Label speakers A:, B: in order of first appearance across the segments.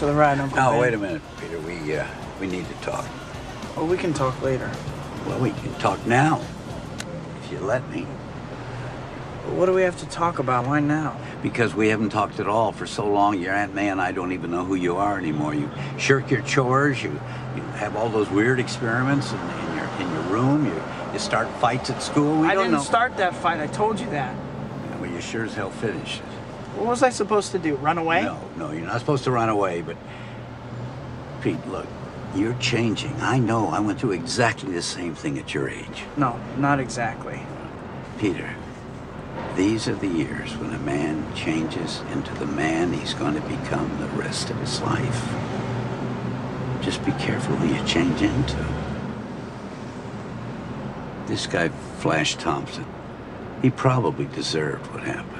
A: For the ride, Uncle
B: Oh,
A: Ben.
B: wait a minute, Peter. We uh, we need to talk.
A: Well, we can talk later.
B: Well, we can talk now, if you let me.
A: But what do we have to talk about? Why now?
B: Because we haven't talked at all for so long. Your Aunt May and I don't even know who you are anymore. You shirk your chores. You you have all those weird experiments in, in your in your room. You you start fights at school. We
A: I
B: don't
A: didn't
B: know.
A: start that fight. I told you that.
B: Well, you sure as hell finished.
A: What was I supposed to do? Run away?
B: No, no, you're not supposed to run away, but Pete, look, you're changing. I know. I went through exactly the same thing at your age.
A: No, not exactly.
B: Peter, these are the years when a man changes into the man he's going to become the rest of his life. Just be careful who you change into. This guy, Flash Thompson, he probably deserved what happened.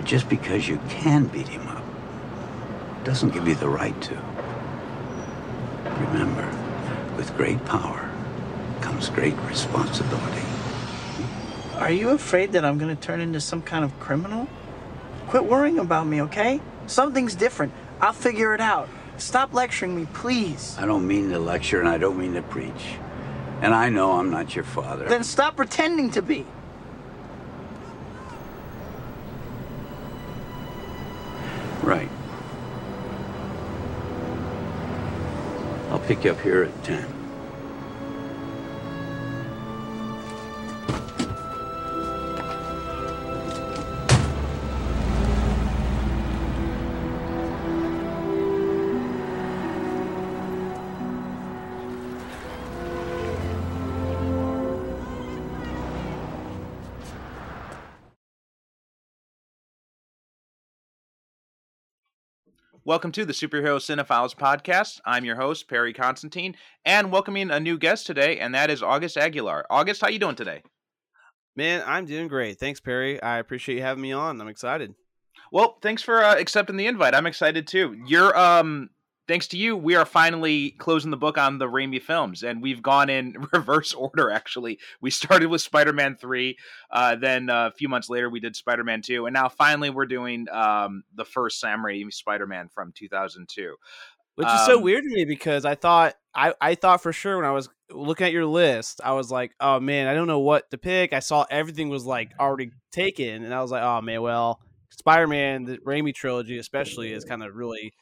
B: But just because you can beat him up doesn't give you the right to. Remember, with great power comes great responsibility.
A: Are you afraid that I'm gonna turn into some kind of criminal? Quit worrying about me, okay? Something's different. I'll figure it out. Stop lecturing me, please.
B: I don't mean to lecture and I don't mean to preach. And I know I'm not your father.
A: Then stop pretending to be.
B: Pick you up here at 10.
C: Welcome to the Superhero Cinephiles podcast. I'm your host Perry Constantine, and welcoming a new guest today, and that is August Aguilar. August, how you doing today?
D: Man, I'm doing great. Thanks, Perry. I appreciate you having me on. I'm excited.
C: Well, thanks for uh, accepting the invite. I'm excited too. You're um thanks to you, we are finally closing the book on the Raimi films, and we've gone in reverse order. Actually, we started with Spider-Man three, uh, then uh, a few months later we did Spider-Man two, and now finally we're doing um, the first Sam Raimi Spider-Man from 2002.
D: Which is so
C: Um,
D: weird to me because I thought I, I thought for sure when I was looking at your list, I was like, oh man, I don't know what to pick. I saw everything was like already taken, and I was like, oh man, well, Spider Man, the Raimi trilogy especially is kind of really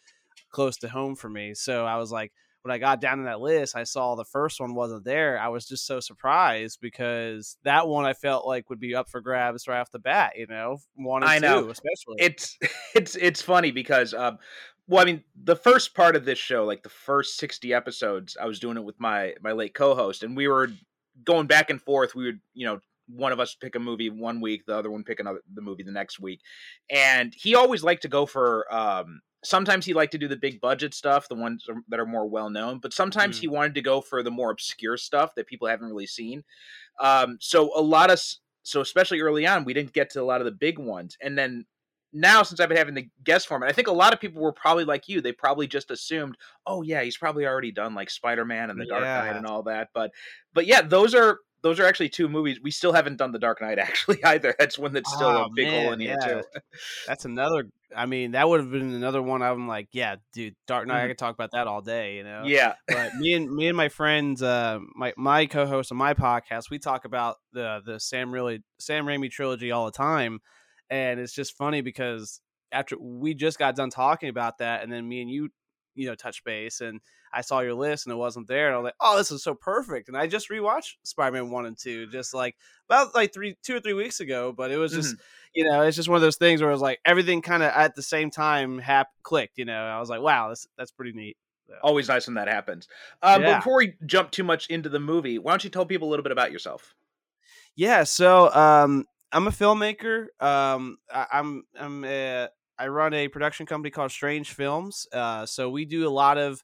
D: close to home for me. So I was like, when I got down to that list, I saw the first one wasn't there. I was just so surprised because that one I felt like would be up for grabs right off the bat. You know, one
C: I know.
D: two especially.
C: it's it's it's funny because um well i mean the first part of this show like the first 60 episodes i was doing it with my my late co-host and we were going back and forth we would you know one of us pick a movie one week the other one pick another the movie the next week and he always liked to go for um sometimes he liked to do the big budget stuff the ones that are more well known but sometimes
D: Mm.
C: he wanted to go for the more obscure stuff that people haven't really seen um so a lot of so especially early on we didn't get to a lot of the big ones and then now since I've been having the guest format, I think a lot of people were probably like you. They probably just assumed, oh yeah, he's probably already done like Spider Man and the Dark Knight and all that. But but yeah, those are those are actually two movies. We still haven't done the Dark Knight actually either. That's one that's still a
D: Oh,
C: big hole in here
D: yeah.
C: too.
D: That's another. I mean, that would have been another one. I'm like, yeah, dude, Dark Knight. I
C: Mhm.
D: could talk about that all day. You know.
C: Yeah.
D: But me and me and my friends, uh, my my co-host on my podcast, we talk about the the Sam really Sam Raimi trilogy all the time, and it's just funny because after we just got done talking about that, and then me and you, you know, touch base, and I saw your list and it wasn't there, and I was like, oh, this is so perfect, and I just rewatched Spider-Man one and two, just like about like three two or three weeks ago, but it was just you know, it's just one of those things where it was like everything kind of at the same time hap- clicked. You know, I was like, wow, that's that's pretty neat.
C: Always nice when that happens. Um,
D: Yeah.
C: before we jump too much into the movie, why don't you tell people a little bit about yourself?
D: Yeah, so um, I'm a filmmaker. Um, I, I'm I'm uh, I run a production company called Strange Films. Uh, so we do a lot of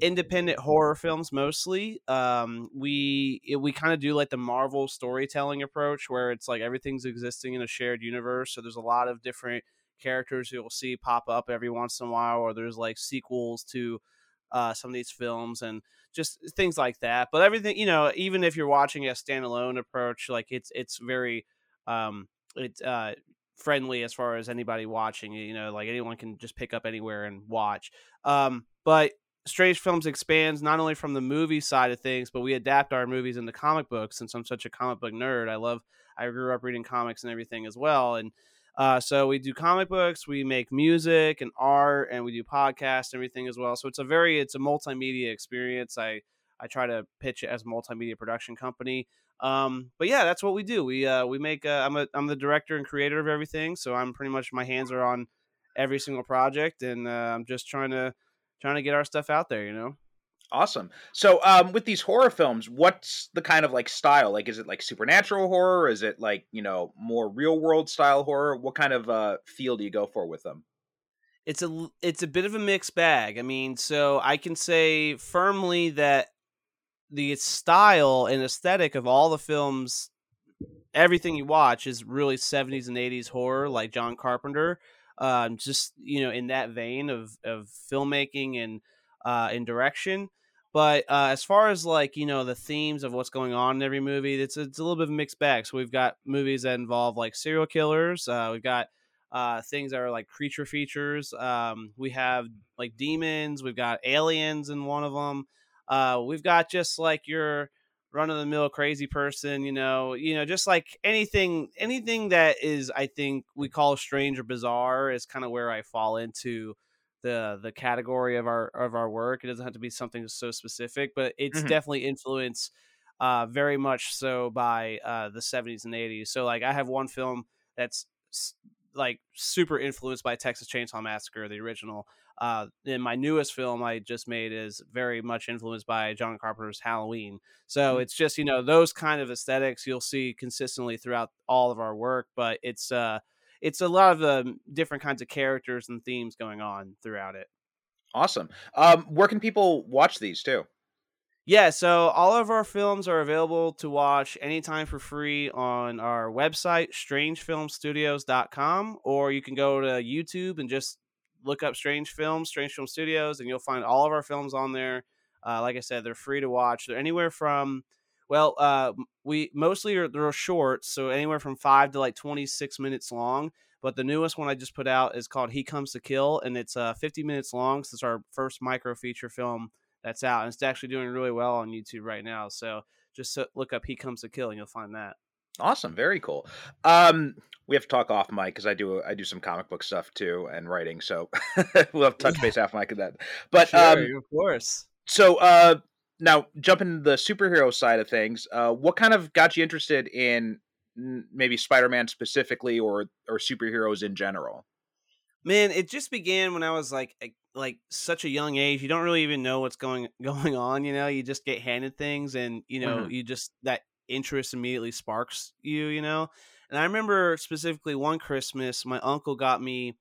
D: independent horror films mostly. Um, we it- we kind of do like the Marvel storytelling approach, where it's like everything's existing in a shared universe. So there's a lot of different characters you'll see pop up every once in a while, or there's like sequels to uh, some of these films and just things like that. But everything, you know, even if you're watching a standalone approach, like it's it's very um, it uh, friendly as far as anybody watching. You know, like anyone can just pick up anywhere and watch. Um, but Strange Films expands not only from the movie side of things, but we adapt our movies into comic books. Since I'm such a comic book nerd, I love. I grew up reading comics and everything as well, and uh, so we do comic books, we make music and art, and we do podcasts and everything as well. So it's a very it's a multimedia experience. I I try to pitch it as a multimedia production company. Um, but yeah, that's what we do. We uh, we make. Uh, I'm a I'm the director and creator of everything, so I'm pretty much my hands are on every single project, and uh, I'm just trying to trying to get our stuff out there. You know.
C: Awesome. So, um, with these horror films, what's the kind of like style? Like, is it like supernatural horror? Is it like you know more real world style horror? What kind of uh, feel do you go for with them?
D: It's a it's a bit of a mixed bag. I mean, so I can say firmly that the style and aesthetic of all the films, everything you watch is really 70s and 80s horror, like John Carpenter. Um, just you know, in that vein of of filmmaking and uh, in direction. But uh, as far as like you know the themes of what's going on in every movie, it's it's a little bit of a mixed bag. So we've got movies that involve like serial killers. Uh, we've got uh, things that are like creature features. Um, we have like demons. We've got aliens in one of them. Uh, we've got just like your run of the mill crazy person. You know, you know, just like anything anything that is I think we call strange or bizarre is kind of where I fall into the the category of our of our work. It doesn't have to be something so specific, but it's mm-hmm. definitely influenced uh, very much so by uh, the 70s and 80s. So like I have one film that's like super influenced by Texas Chainsaw Massacre, the original. Uh, and my newest film I just made is very much influenced by John Carpenter's Halloween. So mm-hmm. it's just you know those kind of aesthetics you'll see consistently throughout all of our work, but it's uh it's a lot of the different kinds of characters and themes going on throughout it.
C: Awesome. Um, where can people watch these too?
D: Yeah, so all of our films are available to watch anytime for free on our website, strangefilmstudios.com, or you can go to YouTube and just look up Strange Films, Strange Film Studios, and you'll find all of our films on there. Uh, like I said, they're free to watch. They're anywhere from well, uh, we mostly are they're short, so anywhere from five to like twenty six minutes long. But the newest one I just put out is called "He Comes to Kill," and it's uh, fifty minutes long. So it's our first micro feature film that's out, and it's actually doing really well on YouTube right now. So just look up "He Comes to Kill" and you'll find that.
C: Awesome, very cool. Um, we have to talk off mic because I do I do some comic book stuff too and writing, so we'll have to touch base off mic of that. But
D: sure, um, of course.
C: So uh, now jumping the superhero side of things, uh, what kind of got you interested in maybe Spider-Man specifically, or or superheroes in general?
D: Man, it just began when I was like like such a young age. You don't really even know what's going going on. You know, you just get handed things, and you know, mm-hmm. you just that interest immediately sparks you. You know, and I remember specifically one Christmas, my uncle got me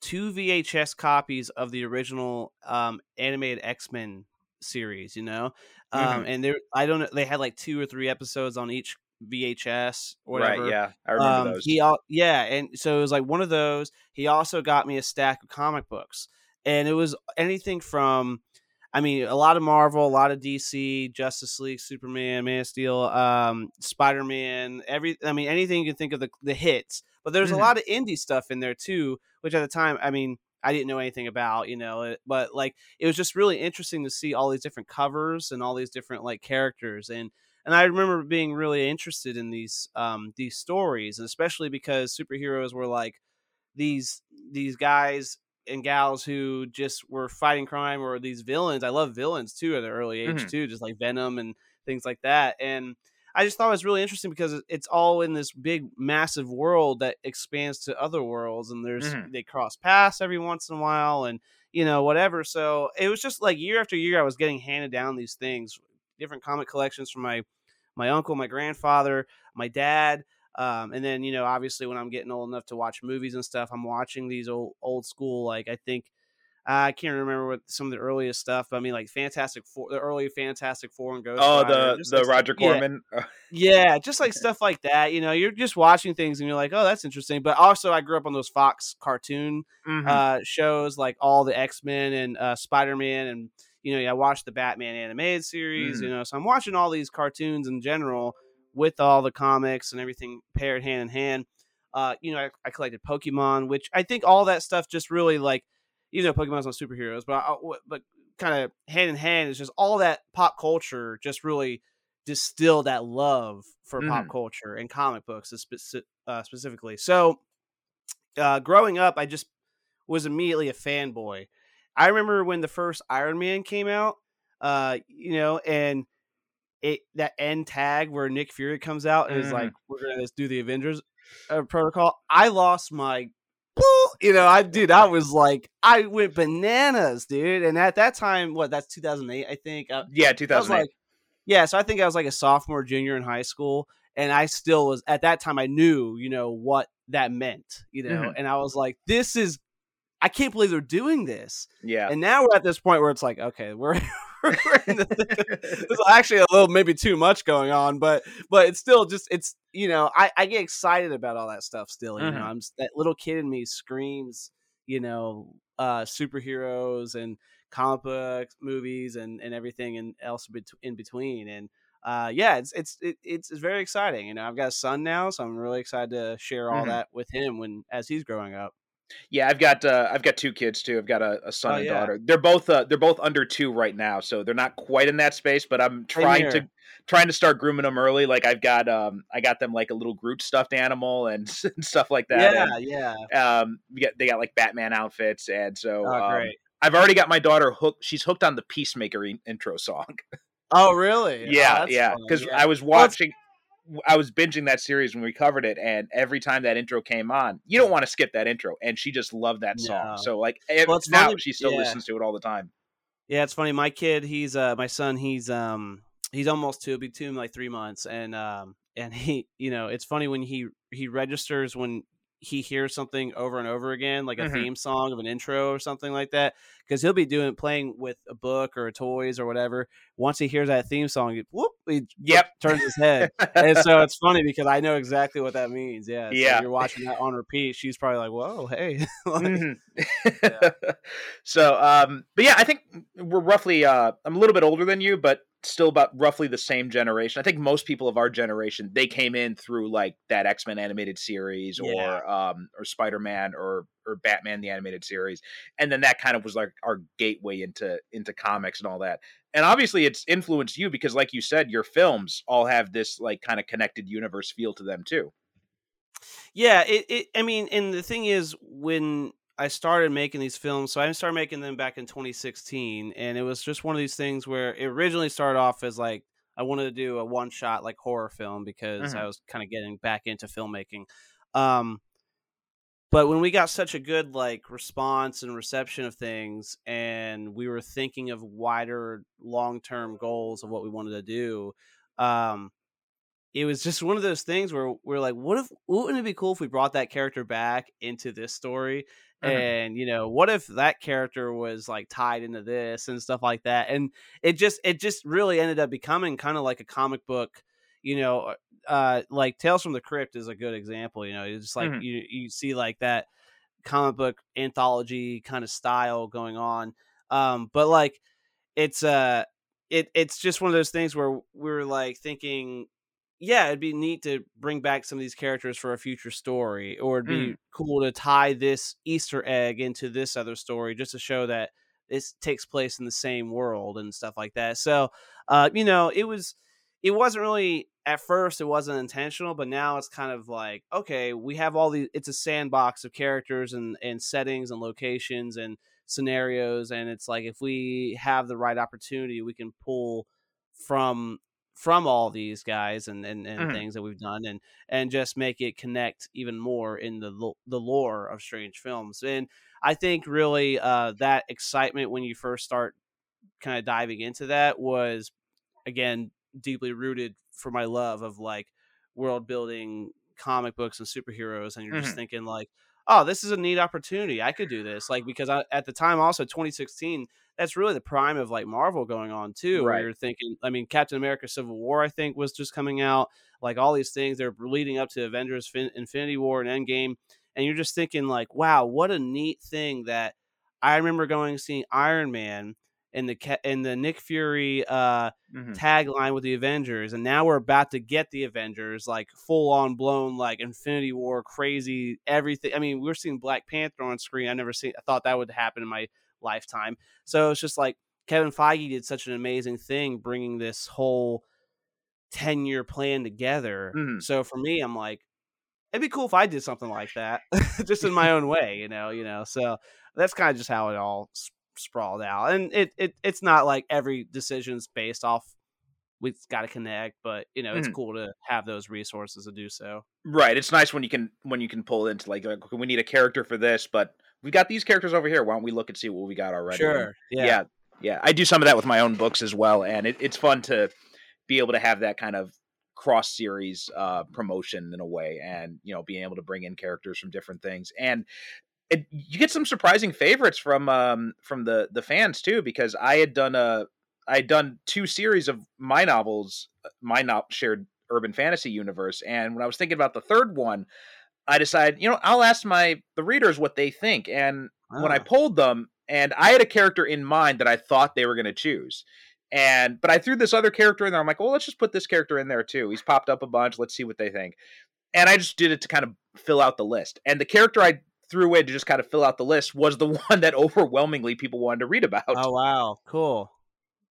D: two VHS copies of the original um, animated X Men series, you know. Um, mm-hmm. and there, I don't know, they had like two or three episodes on each VHS or whatever.
C: Right, yeah, I remember
D: um,
C: those.
D: He, yeah, and so it was like one of those. He also got me a stack of comic books, and it was anything from, I mean, a lot of Marvel, a lot of DC, Justice League, Superman, Man of Steel, um, Spider Man, every, I mean, anything you can think of the the hits. But there's mm-hmm. a lot of indie stuff in there too, which at the time, I mean, I didn't know anything about, you know, but like it was just really interesting to see all these different covers and all these different like characters and and I remember being really interested in these um these stories, and especially because superheroes were like these these guys and gals who just were fighting crime or these villains. I love villains too at an early age mm-hmm. too, just like Venom and things like that. And I just thought it was really interesting because it's all in this big, massive world that expands to other worlds, and there's mm-hmm. they cross paths every once in a while, and you know whatever. So it was just like year after year, I was getting handed down these things, different comic collections from my my uncle, my grandfather, my dad. Um, and then you know, obviously, when I'm getting old enough to watch movies and stuff, I'm watching these old old school like I think I can't remember what some of the earliest stuff, but I mean like Fantastic Four, the early Fantastic Four and Ghost.
C: Oh,
D: Rider,
C: the the like, Roger Corman.
D: Yeah, yeah, just like stuff like that. You know, you're just watching things and you're like, oh, that's interesting. But also, I grew up on those Fox cartoon mm-hmm. uh, shows, like all the X Men and uh, Spider Man, and you know, I watched the Batman animated series. Mm-hmm. You know, so I'm watching all these cartoons in general with all the comics and everything paired hand in hand. Uh, you know, I, I collected Pokemon, which I think all that stuff just really like, even though Pokemon's not superheroes, but I, but kind of hand in hand is just all that pop culture just really distilled that love for
C: Mhm.
D: pop culture and comic books speci- uh, specifically. So, uh, growing up, I just was immediately a fanboy. I remember when the first Iron Man came out, uh, you know, and it that end tag where Nick Fury comes out and is
C: Mhm.
D: like, "We're gonna do the Avengers uh, protocol." I lost my, you know, I dude, I was like, I went bananas, dude. And at that time, what? That's 2008, I think. Uh,
C: Yeah, 2008.
D: like, yeah, so I think I was like a sophomore, junior in high school, and I still was at that time. I knew, you know, what that meant, you know,
C: Mhm.
D: and I was like, this is, I can't believe they're doing this.
C: yeah.
D: And now we're at this point where it's like, okay, we're, we're the there's actually a little maybe too much going on, but but it's still just it's you know I I get excited about all that stuff still. You
C: Mhm.
D: know, I'm that little kid in me screams, you know, uh superheroes and comic books, movies, and and everything and else in between. And uh yeah, it's it's it, it's it's very exciting. You know, I've got a son now, so I'm really excited to share all
C: Mhm.
D: that with him when as he's growing up.
C: Yeah, I've got uh, I've got two kids too. I've got a, a son
D: Oh,
C: and
D: yeah.
C: daughter. They're both uh, they're both under two right now, so they're not quite in that space. But I'm trying to trying to start grooming them early. Like I've got um I got them like a little Groot stuffed animal and, stuff like that.
D: Yeah,
C: and,
D: yeah.
C: um, got, they got like Batman outfits, and so
D: Oh,
C: um,
D: great.
C: I've already got my daughter hooked. She's hooked on the Peacemaker in- intro song.
D: Oh, really? Oh,
C: yeah,
D: that's
C: yeah. Because
D: yeah.
C: I was
D: Well,
C: watching. I was binging that series when we covered it, and every time that intro came on, you don't want to skip that intro, and she just loved that song.
D: No.
C: So like, ev-
D: Well,
C: now
D: funny-
C: she still
D: yeah.
C: listens to it all the time.
D: Yeah, it's funny. My kid, he's uh my son, he's um he's almost two, be two in like three months. And um and he you know, it's funny when he he registers when he hears something over and over again, like a
C: Mhm.
D: theme song of an intro or something like that. Because he'll be doing playing with a book or toys or whatever. Once he hears that theme song, he, whoop, he
C: Yep.
D: turns his head. and so it's funny because I know exactly what that means. Yeah. So
C: Yeah.
D: you're watching that on repeat. She's probably like, Whoa, hey. Like,
C: Mhm. so, um, but yeah, I think we're roughly. Uh, I'm a little bit older than you, but still about roughly the same generation. I think most people of our generation they came in through like that X Men animated series
D: Yeah.
C: or um, or Spider Man or or Batman the animated series, and then that kind of was like our gateway into into comics and all that. And obviously, it's influenced you because, like you said, your films all have this like kind of connected universe feel to them too.
D: Yeah, it, it I mean, and the thing is when I started making these films, so I started making them back in 2016, and it was just one of these things where it originally started off as like I wanted to do a one shot like horror film because I was kind of getting back into filmmaking. Um but when we got such a good like response and reception of things and we were thinking of wider long-term goals of what we wanted to do, um it was just one of those things where we're like, what if wouldn't it be cool if we brought that character back into this story?
C: Mhm.
D: And you know, what if that character was like tied into this and stuff like that? And it just it just really ended up becoming kind of like a comic book, you know, uh like Tales from the Crypt is a good example, you know, it's just like
C: Mhm.
D: you you see like that comic book anthology kind of style going on. Um but like it's uh it it's just one of those things where we're like thinking yeah, it'd be neat to bring back some of these characters for a future story, or it'd be cool to tie this Easter egg into this other story just to show that this takes place in the same world and stuff like that. So, uh, you know, it was, it wasn't really at first, it wasn't intentional, but now it's kind of like, okay, we have all these, it's a sandbox of characters and, and settings and locations and scenarios. And it's like, if we have the right opportunity, we can pull from from all these guys and and, and
C: Mhm.
D: things that we've done and and just make it connect even more in the the lore of strange films and i think really uh that excitement when you first start kind of diving into that was again deeply rooted for my love of like world building comic books and superheroes and you're just
C: Mhm.
D: thinking like oh this is a neat opportunity i could do this like because I, at the time also 2016 that's really the prime of like Marvel going on too. Where
C: Right.
D: you're thinking, I mean, Captain America: Civil War, I think, was just coming out. Like all these things, they're leading up to Avengers: fin- Infinity War and Endgame, and you're just thinking, like, wow, what a neat thing that I remember going seeing Iron Man and the and the Nick Fury uh mm-hmm. tagline with the Avengers, and now we're about to get the Avengers, like full on blown, like Infinity War, crazy everything. I mean, we're seeing Black Panther on screen. I never seen. I thought that would happen in my lifetime. So it's just like Kevin Feige did such an amazing thing, bringing this whole ten year plan together. Mm-hmm. So for me, I'm like, it'd be cool if I did something like that, just in my own way, you know, you know. So that's kind of just how it all sprawled out, and it, it it's not like every decision's based off we've got to connect but you know it's mm-hmm. cool to have those resources to do so
C: right it's nice when you can when you can pull into like, like we need a character for this but we've got these characters over here. Why don't we look and see what we got already?
D: Sure
C: yeah. yeah, yeah. i do some of that with my own books as well and it, it's fun to be able to have that kind of cross series uh, promotion in a way, and you know being able to bring in characters from different things, and it, you get some surprising favorites from um, from the the fans too, because I had done a I had done two series of my novels, uh, my not shared urban fantasy universe, and when I was thinking about the third one, I decided, you know, I'll ask my the readers what they think, and oh. when I ah. pulled them, and I had a character in mind that I thought they were going to choose, and but I threw this other character in there. I'm like, well, let's just put this character in there too. He's popped up a bunch. Let's see what they think. And I just did it to kind of fill out the list. And the character I threw in to just kind of fill out the list was the one that overwhelmingly people wanted to read about.
D: Oh wow, cool.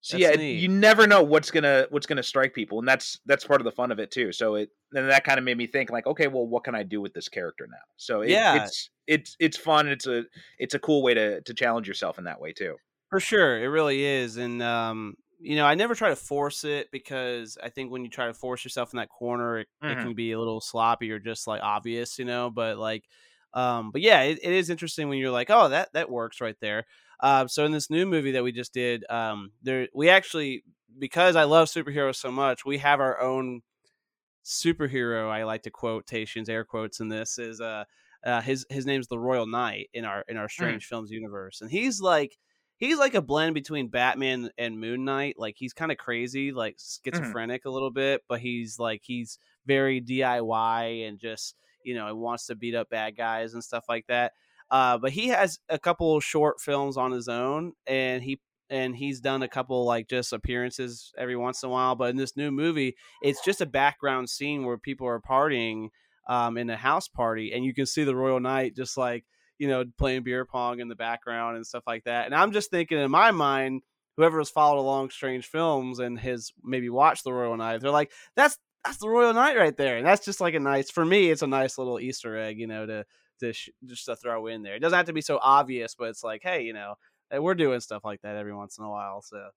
C: So that's yeah, neat. you never know what's gonna what's gonna strike people, and that's that's part of the fun of it too. So it and that kind of made me think like, okay, well, what can I do with this character now? So it, yeah, it's it's it's fun. It's a it's a cool way to to challenge yourself in that way too.
D: For sure, it really is, and um, you know, I never try to force it because I think when you try to force yourself in that corner, it, mm-hmm. it can be a little sloppy or just like obvious, you know. But like, um, but yeah, it, it is interesting when you're like, oh, that that works right there. Uh, so in this new movie that we just did, um, there we actually because I love superheroes so much, we have our own superhero. I like to quotations, air quotes in this is uh, uh his his name's the Royal Knight in our in our mm. Strange mm. Films universe, and he's like he's like a blend between Batman and Moon Knight. Like he's kind of crazy, like mm-hmm. schizophrenic mm-hmm. a little bit, but he's like he's very DIY and just you know he wants to beat up bad guys and stuff like that. Uh, but he has a couple short films on his own, and he and he's done a couple like just appearances every once in a while. But in this new movie, it's just a background scene where people are partying um, in a house party, and you can see the Royal Knight just like you know, playing beer pong in the background and stuff like that. And I'm just thinking in my mind, whoever has followed along Strange Films and has maybe watched the Royal Knight, they're like, that's that's the Royal Knight right there, and that's just like a nice for me. It's a nice little Easter egg, you know, to to sh- just to throw in there. It doesn't have to be so obvious, but it's like, hey, you know, we're doing stuff like that every once in a while. So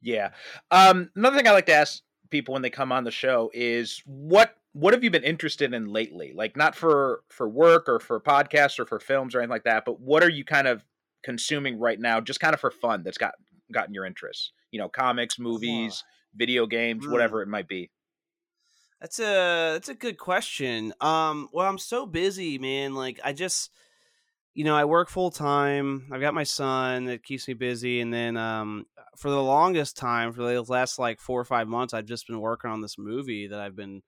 C: yeah. Um, another thing I like to ask people when they come on the show is what what have you been interested in lately? Like not for for work or for podcasts or for films or anything like that, but what are you kind of consuming right now, just kind of for fun that's got gotten your interest? You know, comics, movies, video games, mm. whatever it might be.
D: That's a that's a good question. Um, well, I'm so busy, man. Like I just you know, I work full time. I've got my son that keeps me busy, and then um, for the longest time, for the last like four or five months, I've just been working on this movie that I've been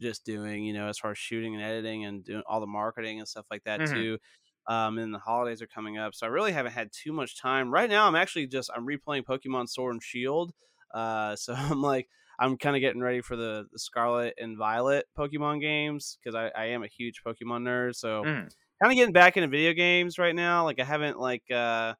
D: just doing. You know, as far as shooting and editing and doing all the marketing and stuff like that mm-hmm. too. Um, and the holidays are coming up, so I really haven't had too much time. Right now, I'm actually just I'm replaying Pokemon Sword and Shield. Uh, so I'm like I'm kind of getting ready for the, the Scarlet and Violet Pokemon games because I, I am a huge Pokemon nerd. So. Mm kind of getting back into video games right now. Like I haven't like uh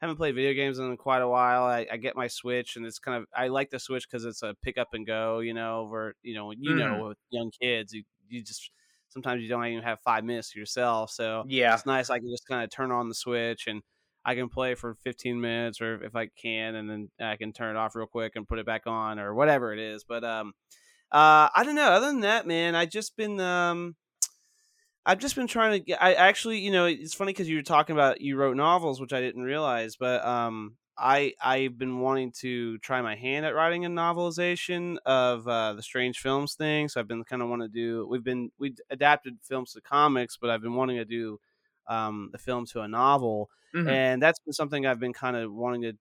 D: haven't played video games in quite a while. I, I get my Switch, and it's kind of I like the Switch because it's a pick up and go. You know, over you know you mm. know with young kids, you you just sometimes you don't even have five minutes to yourself. So
C: yeah,
D: it's nice. I can just kind of turn on the Switch and I can play for 15 minutes, or if I can, and then I can turn it off real quick and put it back on, or whatever it is. But um, uh, I don't know. Other than that, man, I just been um I've just been trying to get. I actually, you know, it's funny because you were talking about you wrote novels, which I didn't realize, but um, I I've been wanting to try my hand at writing a novelization of uh, the Strange Films thing. So I've been kind of want to do. We've been we adapted films to comics, but I've been wanting to do um, the film to a novel, mm-hmm. and that's been something I've been kind of wanting to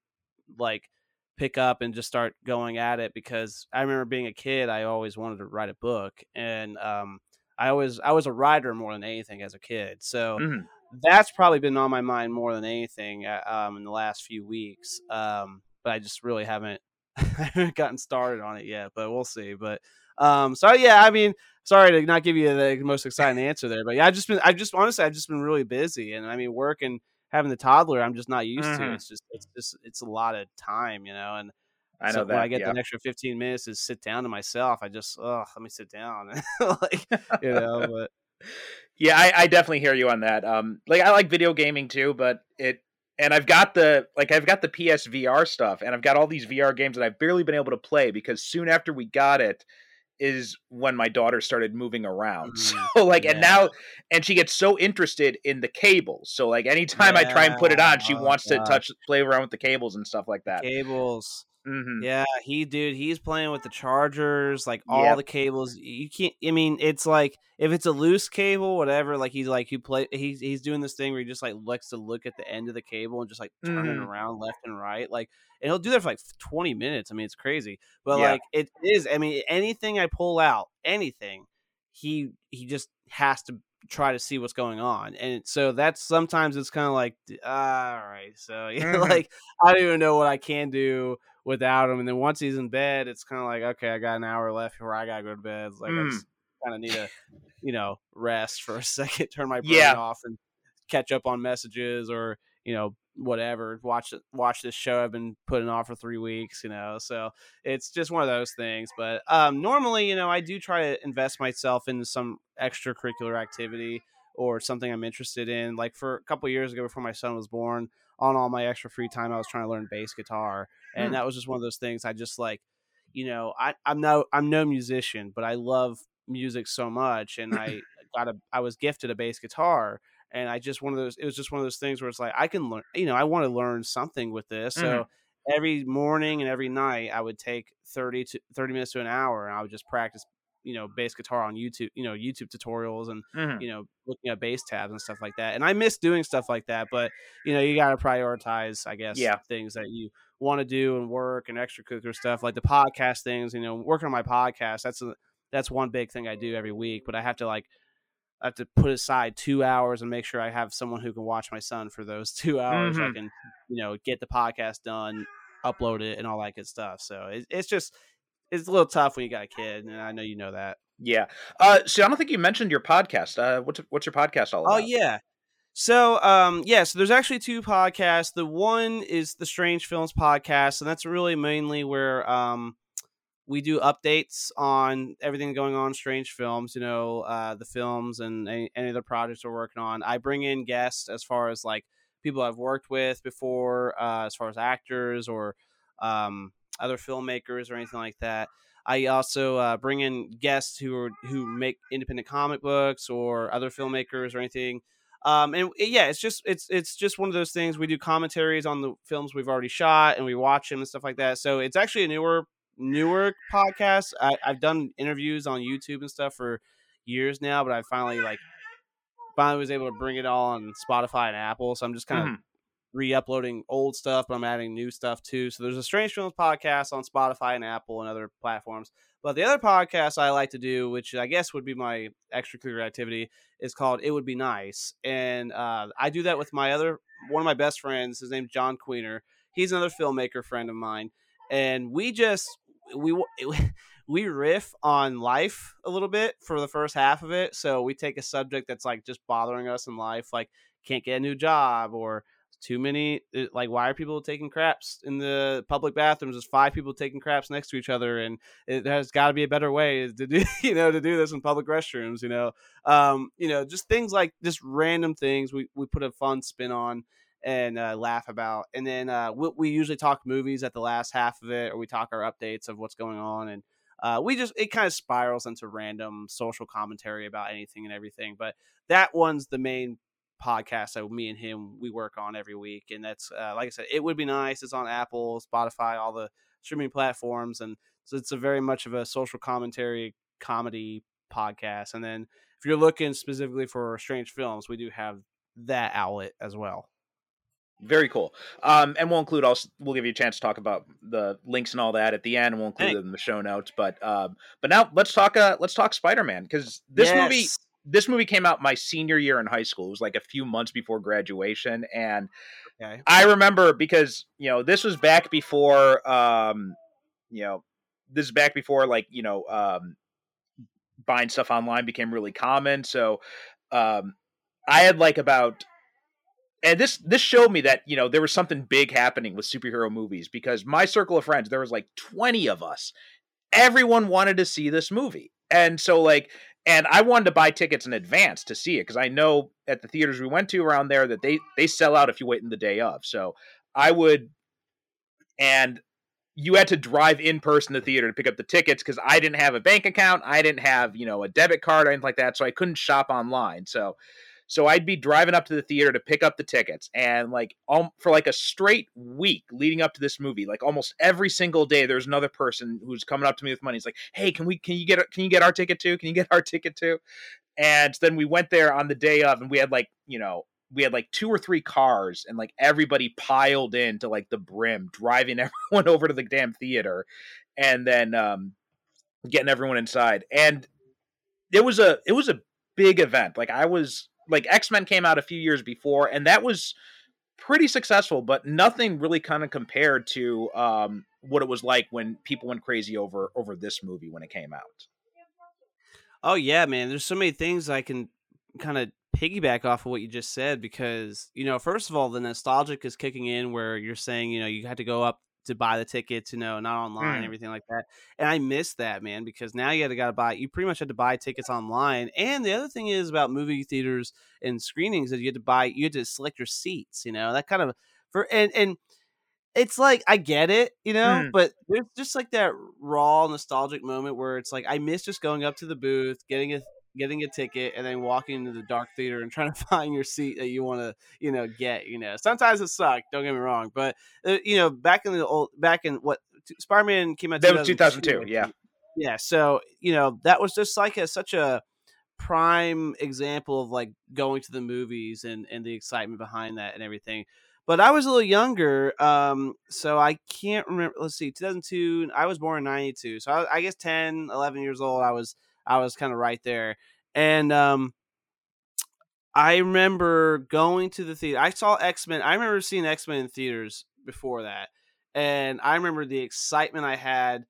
D: like pick up and just start going at it because I remember being a kid, I always wanted to write a book, and um, I always I was a writer more than anything as a kid. So mm-hmm. that's probably been on my mind more than anything uh, um, in the last few weeks. Um, but I just really haven't I haven't gotten started on it yet, but we'll see. But um, so yeah, I mean, sorry to not give you the most exciting answer there, but yeah, I've just been, I've just honestly, I've just been really busy, and I mean, work and having the toddler, I'm just not used
C: Mhm.
D: to. It's just, it's just, it's a lot of time, you know, and.
C: I know
D: so
C: that.
D: when I get
C: yeah.
D: the extra 15 minutes to sit down to myself, I just, oh, let me sit down, like you know. But
C: Yeah, I, I definitely hear you on that. Um, like I like video gaming too, but it and I've got the like I've got the PSVR stuff, and I've got all these VR games that I've barely been able to play because soon after we got it is when my daughter started moving around.
D: Mm,
C: So like, and now and she gets so interested in the cables. So like, anytime I try and put it on, she
D: oh,
C: wants to touch, play around with the cables and stuff like that.
D: cables.
C: Hmm
D: Yeah, he dude, he's playing with the chargers, like all
C: Yep.
D: the cables. You can't. I mean, it's like if it's a loose cable, whatever. Like he's like you play. He's he's doing this thing where he just like likes to look at the end of the cable and just like turn it
C: Mhm.
D: around left and right. Like, and he'll do that for like twenty minutes. I mean, it's crazy. But
C: Yeah.
D: like it is. I mean, anything I pull out, anything, he he just has to try to see what's going on and so that's sometimes it's kind of like all right so know,
C: Mhm.
D: like i don't even know what i can do without him. And then once he's in bed, it's kind of like, okay, I got an hour left before I gotta go to bed. It's like I
C: Mm.
D: just kind of need to, you know, rest for a second, turn my brain
C: Yeah.
D: off, and catch up on messages or you know whatever. Watch watch this show I've been putting off for three weeks. You know, so it's just one of those things. But um, normally, you know, I do try to invest myself into some extracurricular activity or something I'm interested in. Like for a couple years ago, before my son was born, on all my extra free time, I was trying to learn bass guitar, and
C: Hmm.
D: that was just one of those things. I just like, you know, I I'm no I'm no musician, but I love music so much, and I got a I was gifted a bass guitar, and I just one of those. It was just one of those things where it's like I can learn. You know, I want to learn something with this, so. Every morning and every night, I would take thirty to thirty minutes to an hour, and I would just practice, you know, bass guitar on YouTube, you know, YouTube tutorials, and
C: Mhm.
D: you know, looking at bass tabs and stuff like that. And I miss doing stuff like that, but you know, you got to prioritize, I guess,
C: Yeah.
D: things that you want to do and work and extracurricular stuff like the podcast things. You know, working on my podcast. That's a that's one big thing I do every week, but I have to like I have to put aside two hours and make sure I have someone who can watch my son for those two hours. I
C: Mhm.
D: can, you know, get the podcast done, upload it, and all that good stuff. So it, it's just it's a little tough when you got a kid, and I know you know that.
C: Yeah. Uh, so I don't think you mentioned your podcast. Uh, what's what's your podcast all about?
D: Oh yeah. So um yeah, so there's actually two podcasts. The one is the Strange Films podcast, and that's really mainly where um we do updates on everything going on Strange Films, you know, uh the films and any, any other projects we're working on. I bring in guests as far as like people I've worked with before, uh as far as actors or um other filmmakers or anything like that. I also uh, bring in guests who are who make independent comic books or other filmmakers or anything. Um, and yeah, it's just it's it's just one of those things. We do commentaries on the films we've already shot and we watch them and stuff like that. So it's actually a newer newer podcast. I, I've done interviews on YouTube and stuff for years now, but I finally like finally was able to bring it all on Spotify and Apple. So I'm just kind of
C: Mhm.
D: Re-uploading old stuff, but I'm adding new stuff too. So there's a Strange Films podcast on Spotify and Apple and other platforms. But the other podcast I like to do, which I guess would be my extracurricular activity, is called "It Would Be Nice," and uh, I do that with my other one of my best friends. His name's John Queener. He's another filmmaker friend of mine, and we just we we riff on life a little bit for the first half of it. So we take a subject that's like just bothering us in life, like can't get a new job or too many uh, like why are people taking craps in the public bathrooms? There's five people taking craps next to each other and it has got to be a better way to do you know to do this in public restrooms you know? Um you know just things like just random things we, we put a fun spin on and uh, laugh about and then uh, we, we usually talk movies at the last half of it or we talk our updates of what's going on and uh, we just it kind of spirals into random social commentary about anything and everything but that one's the main podcast that me and him we work on every week and that's uh, like i said it would be nice it's on apple spotify all the streaming platforms and so it's a very much of a social commentary comedy podcast and then if you're looking specifically for strange films we do have that outlet as well
C: Very cool. Um, and we'll include also we'll give you a chance to talk about the links and all that at the end. We'll include it in the show notes. But um, but now let's talk uh let's talk Spider Man because this movie
D: Yes.
C: This movie came out my senior year in high school. It was like a few months before graduation, and
D: okay
C: I remember because you know this was back before um you know, this is back before like you know, um, buying stuff online became really common. So, um, I had like about and this this showed me that you know there was something big happening with superhero movies because my circle of friends there was like 20 of us everyone wanted to see this movie and so like and i wanted to buy tickets in advance to see it because i know at the theaters we went to around there that they they sell out if you wait in the day of so i would and you had to drive in person to the theater to pick up the tickets because i didn't have a bank account i didn't have you know a debit card or anything like that so i couldn't shop online so so I'd be driving up to the theater to pick up the tickets, and like um, for like a straight week leading up to this movie, like almost every single day, there's another person who's coming up to me with money. He's like, "Hey, can we? Can you get? Can you get our ticket too? Can you get our ticket too?" And then we went there on the day of, and we had like you know we had like two or three cars, and like everybody piled in to like the brim, driving everyone over to the damn theater, and then um, getting everyone inside. And it was a it was a big event. Like I was like X Men came out a few years before, and that was pretty successful, but nothing really kind of compared to um, what it was like when people went crazy over over this movie when it came out.
D: Oh yeah, man. There's so many things I can kind of piggyback off of what you just said because you know, first of all, the nostalgic is kicking in where you're saying you know you had to go up to buy the tickets, you know, not online, mm. everything like that. And I miss that, man, because now you had to got to buy. You pretty much had to buy tickets online. And the other thing is about movie theaters and screenings is you had to buy. You had to select your seats. You know, that kind of for and and it's like I get it, you know, mm. but there's just like that raw nostalgic moment where it's like I miss just going up to the booth, getting a getting a ticket and then walking into the dark theater and trying to find your seat that you want to you know get you know sometimes it sucked don't get me wrong but uh, you know back in the old back in what spider-man came out
C: that was 2002 yeah
D: yeah so you know that was just like a such a prime example of like going to the movies and and the excitement behind that and everything but I was a little younger, um, so I can't remember. Let's see, 2002. I was born in 92, so I, I guess 10, 11 years old. I was I was kind of right there. And um, I remember going to the theater. I saw X Men. I remember seeing X Men in theaters before that, and I remember the excitement I had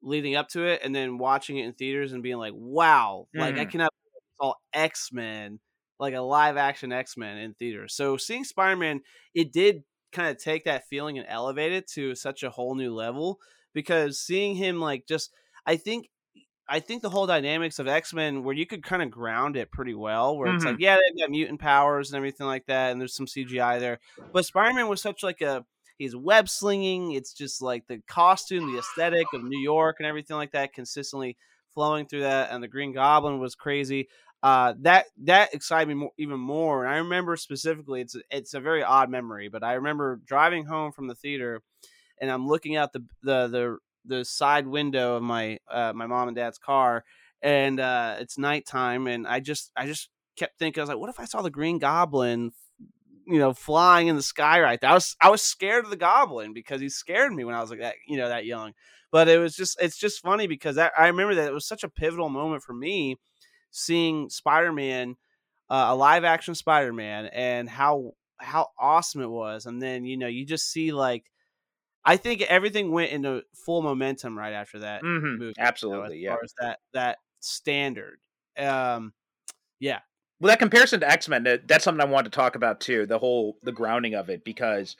D: leading up to it, and then watching it in theaters and being like, "Wow!" Mm. Like I mm. cannot saw X Men, like a live action X Men in theaters. So seeing Spider Man, it did kind of take that feeling and elevate it to such a whole new level because seeing him like just I think I think the whole dynamics of X Men, where you could kind of ground it pretty well, where mm-hmm. it's like, mm-hmm. yeah, they've got mutant powers and everything like that, and there's some CGI there. But Spider Man was such like a he's web slinging. It's just like the costume, the aesthetic of New York and everything like that, consistently flowing through that. And the Green Goblin was crazy. Uh, that that excited me more, even more. And I remember specifically, it's it's a very odd memory, but I remember driving home from the theater, and I'm looking out the the the the side window of my uh, my mom and dad's car, and uh, it's nighttime, and I just I just kept thinking I was like, what if I saw the Green Goblin, you know, flying in the sky right there? I was I was scared of the Goblin because he scared me when I was like that, you know, that young. But it was just it's just funny because I, I remember that it was such a pivotal moment for me seeing Spider Man, uh, a live action Spider Man, and how how awesome it was. And then you know you just see like I think everything went into full momentum right after that
C: mm-hmm. movie. Absolutely, you know, as yeah.
D: Far as that that standard, um, yeah.
C: Well, that comparison to X Men, that's something I wanted to talk about too. The whole the grounding of it because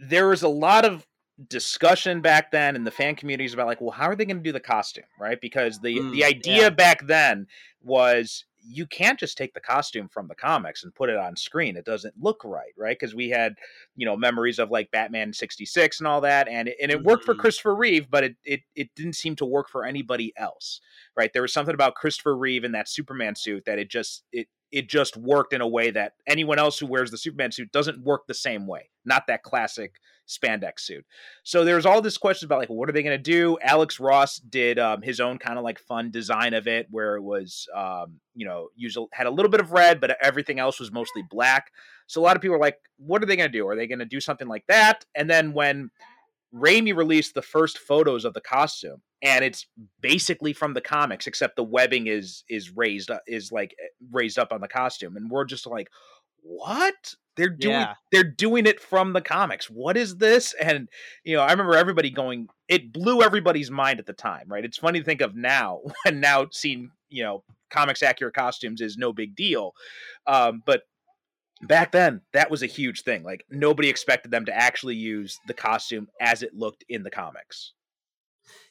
C: there was a lot of discussion back then in the fan communities about like, well, how are they going to do the costume, right? Because the mm, the idea yeah. back then was you can't just take the costume from the comics and put it on screen. It doesn't look right, right? Because we had, you know, memories of like Batman '66 and all that, and it, and it worked for mm-hmm. Christopher Reeve, but it, it it didn't seem to work for anybody else, right? There was something about Christopher Reeve in that Superman suit that it just it it just worked in a way that anyone else who wears the Superman suit doesn't work the same way. Not that classic spandex suit. So there's all this question about like what are they going to do? Alex Ross did um, his own kind of like fun design of it, where it was um, you know usually had a little bit of red, but everything else was mostly black. So a lot of people are like, what are they going to do? Are they going to do something like that? And then when Raimi released the first photos of the costume, and it's basically from the comics, except the webbing is is raised up, is like raised up on the costume, and we're just like, what? They're doing
D: Yeah.
C: they're doing it from the comics. What is this? And you know, I remember everybody going it blew everybody's mind at the time, right? It's funny to think of now when now seeing, you know, comics accurate costumes is no big deal. Um, but back then that was a huge thing. Like nobody expected them to actually use the costume as it looked in the comics.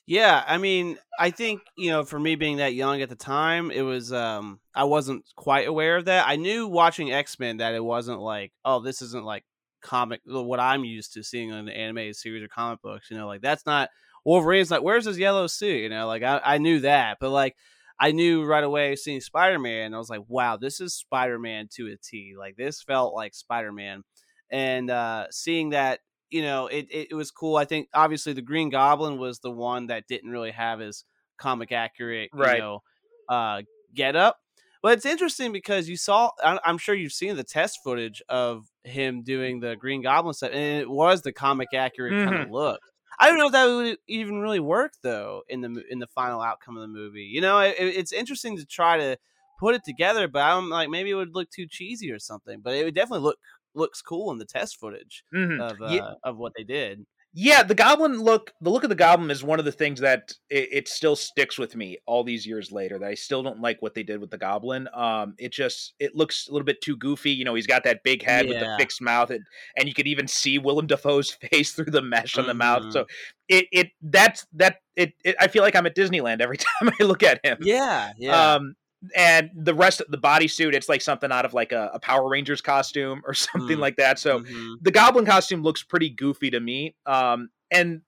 D: Yeah, I mean, I think you know, for me being that young at the time, it was um, I wasn't quite aware of that. I knew watching X Men that it wasn't like, oh, this isn't like comic what I'm used to seeing in an animated series or comic books. You know, like that's not Wolverine's like, where's his yellow suit? You know, like I, I knew that, but like I knew right away seeing Spider Man, I was like, wow, this is Spider Man to a T. Like this felt like Spider Man, and uh, seeing that you know, it, it, it was cool. I think obviously the Green Goblin was the one that didn't really have his comic accurate, you
C: Right.
D: know, uh, get up. But it's interesting because you saw, I'm sure you've seen the test footage of him doing the Green Goblin stuff, and it was the comic accurate kind of look. I don't know if that would even really work though in the in the final outcome of the movie. You know, it, it's interesting to try to put it together, but I'm like maybe it would look too cheesy or something. But it would definitely look looks cool in the test footage
C: Mhm.
D: of uh,
C: Ye-
D: of what they did.
C: Yeah, the goblin look, the look of the goblin is one of the things that it, it still sticks with me all these years later. That I still don't like what they did with the goblin. Um, it just it looks a little bit too goofy. You know, he's got that big head with the fixed mouth, and, and you could even see Willem Dafoe's face through the mesh on the mouth. So it it that's that it, it. I feel like I'm at Disneyland every time I look at him.
D: Yeah, yeah.
C: Um, and the rest of the bodysuit, it's like something out of like a, a Power Rangers costume or something
D: Mm.
C: like that. So
D: Mhm.
C: the goblin costume looks pretty goofy to me. Um, and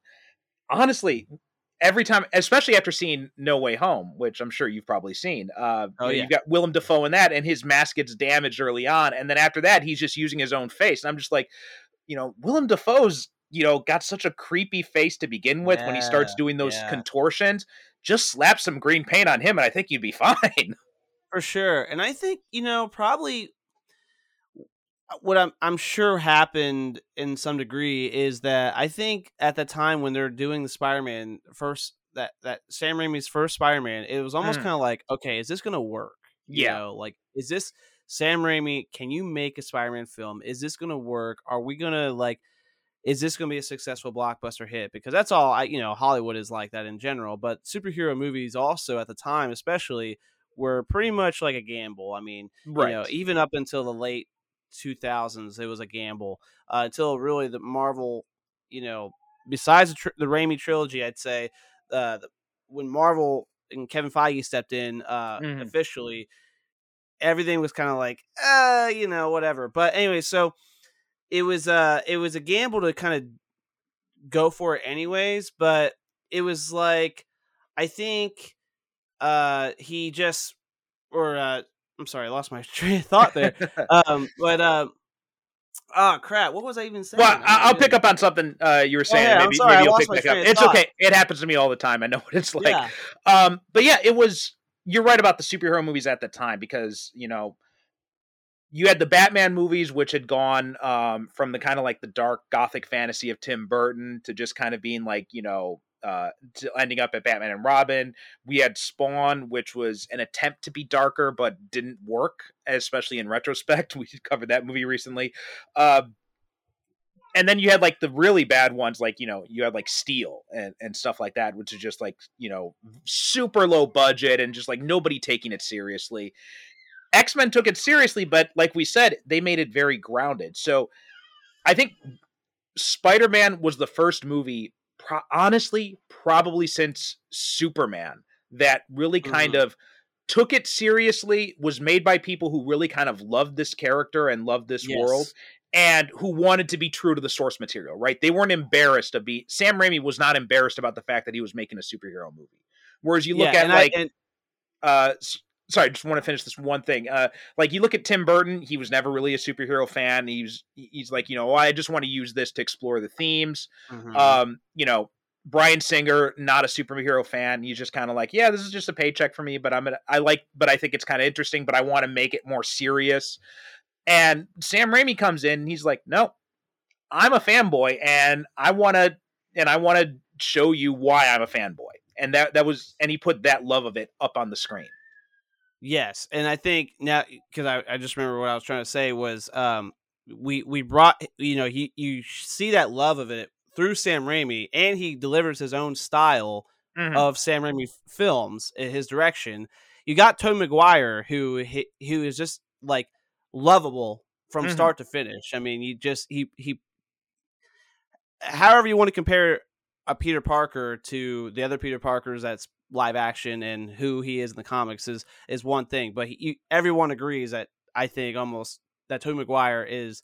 C: honestly, every time, especially after seeing No Way Home, which I'm sure you've probably seen, uh,
D: Oh,
C: you know,
D: yeah.
C: you've got Willem Dafoe in that, and his mask gets damaged early on, and then after that, he's just using his own face, and I'm just like, you know, Willem Dafoe's, you know, got such a creepy face to begin with when he starts doing those
D: yeah.
C: contortions. Just slap some green paint on him, and I think you'd be fine.
D: for sure. And I think you know probably uh, what I'm I'm sure happened in some degree is that I think at the time when they're doing the Spider-Man first that that Sam Raimi's first Spider-Man, it was almost
C: Mm.
D: kind of like, okay, is this gonna work? You
C: Yeah.
D: know, like is this Sam Raimi? Can you make a Spider-Man film? Is this gonna work? Are we gonna like? Is this going to be a successful blockbuster hit? Because that's all I, you know, Hollywood is like that in general. But superhero movies also at the time, especially, were pretty much like a gamble. I mean, you know, even up until the late 2000s, it was a gamble uh, until really the Marvel, you know, besides the, tr- the Raimi trilogy, I'd say uh, the, when Marvel and Kevin Feige stepped in uh,
C: Mhm.
D: officially, everything was kind of like, uh, you know, whatever. But anyway, so it was uh it was a gamble to kind of go for it anyways, but it was like I think uh he just or uh I'm sorry, I lost my train of thought there. um but um oh crap, what was I even saying?
C: Well, I- I'll pick up on something uh, you were saying.
D: yeah, I'm
C: maybe maybe you'll pick back up. It's
D: thought.
C: okay. It happens to me all the time. I know what it's like.
D: yeah.
C: Um, but yeah, it was. You're right about the superhero movies at the time because you know you had the Batman movies, which had gone um, from the kind of like the dark gothic fantasy of Tim Burton to just kind of being like you know uh, ending up at Batman and Robin. We had Spawn, which was an attempt to be darker but didn't work, especially in retrospect. We covered that movie recently. Uh, and then you had like the really bad ones, like you know, you had like Steel and, and stuff like that, which is just like you know, super low budget and just like nobody taking it seriously. X Men took it seriously, but like we said, they made it very grounded. So I think Spider Man was the first movie, pro- honestly, probably since Superman, that really kind of took it seriously, was made by people who really kind of loved this character and loved this world and who wanted to be true to the source material, right? They weren't embarrassed to be Sam Raimi was not embarrassed about the fact that he was making a superhero movie. Whereas you look
D: Yeah,
C: at
D: and I-
C: like
D: and-
C: uh sorry, I just want to finish this one thing. Uh like you look at Tim Burton, he was never really a superhero fan. He was he's like, you know, I just want to use this to explore the themes.
D: Mhm.
C: Um, you know, Bryan Singer, not a superhero fan. He's just kind of like, yeah, this is just a paycheck for me, but I'm gonna, I like, but I think it's kind of interesting, but I want to make it more serious. And Sam Raimi comes in, and he's like, no, I'm a fanboy, and I want to, and I want to show you why I'm a fanboy. And that that was, and he put that love of it up on the screen.
D: Yes, and I think now because I, I just remember what I was trying to say was um we we brought you know he you see that love of it through Sam Raimi and he delivers his own style
C: Mhm.
D: of Sam Raimi films in his direction. You got Tobey Maguire who who is just like lovable from
C: Mhm.
D: start to finish. I mean, you just he he however you want to compare a Peter Parker to the other Peter Parkers that's live action and who he is in the comics is is one thing, but he, you, everyone agrees that I think almost that Tobey Maguire is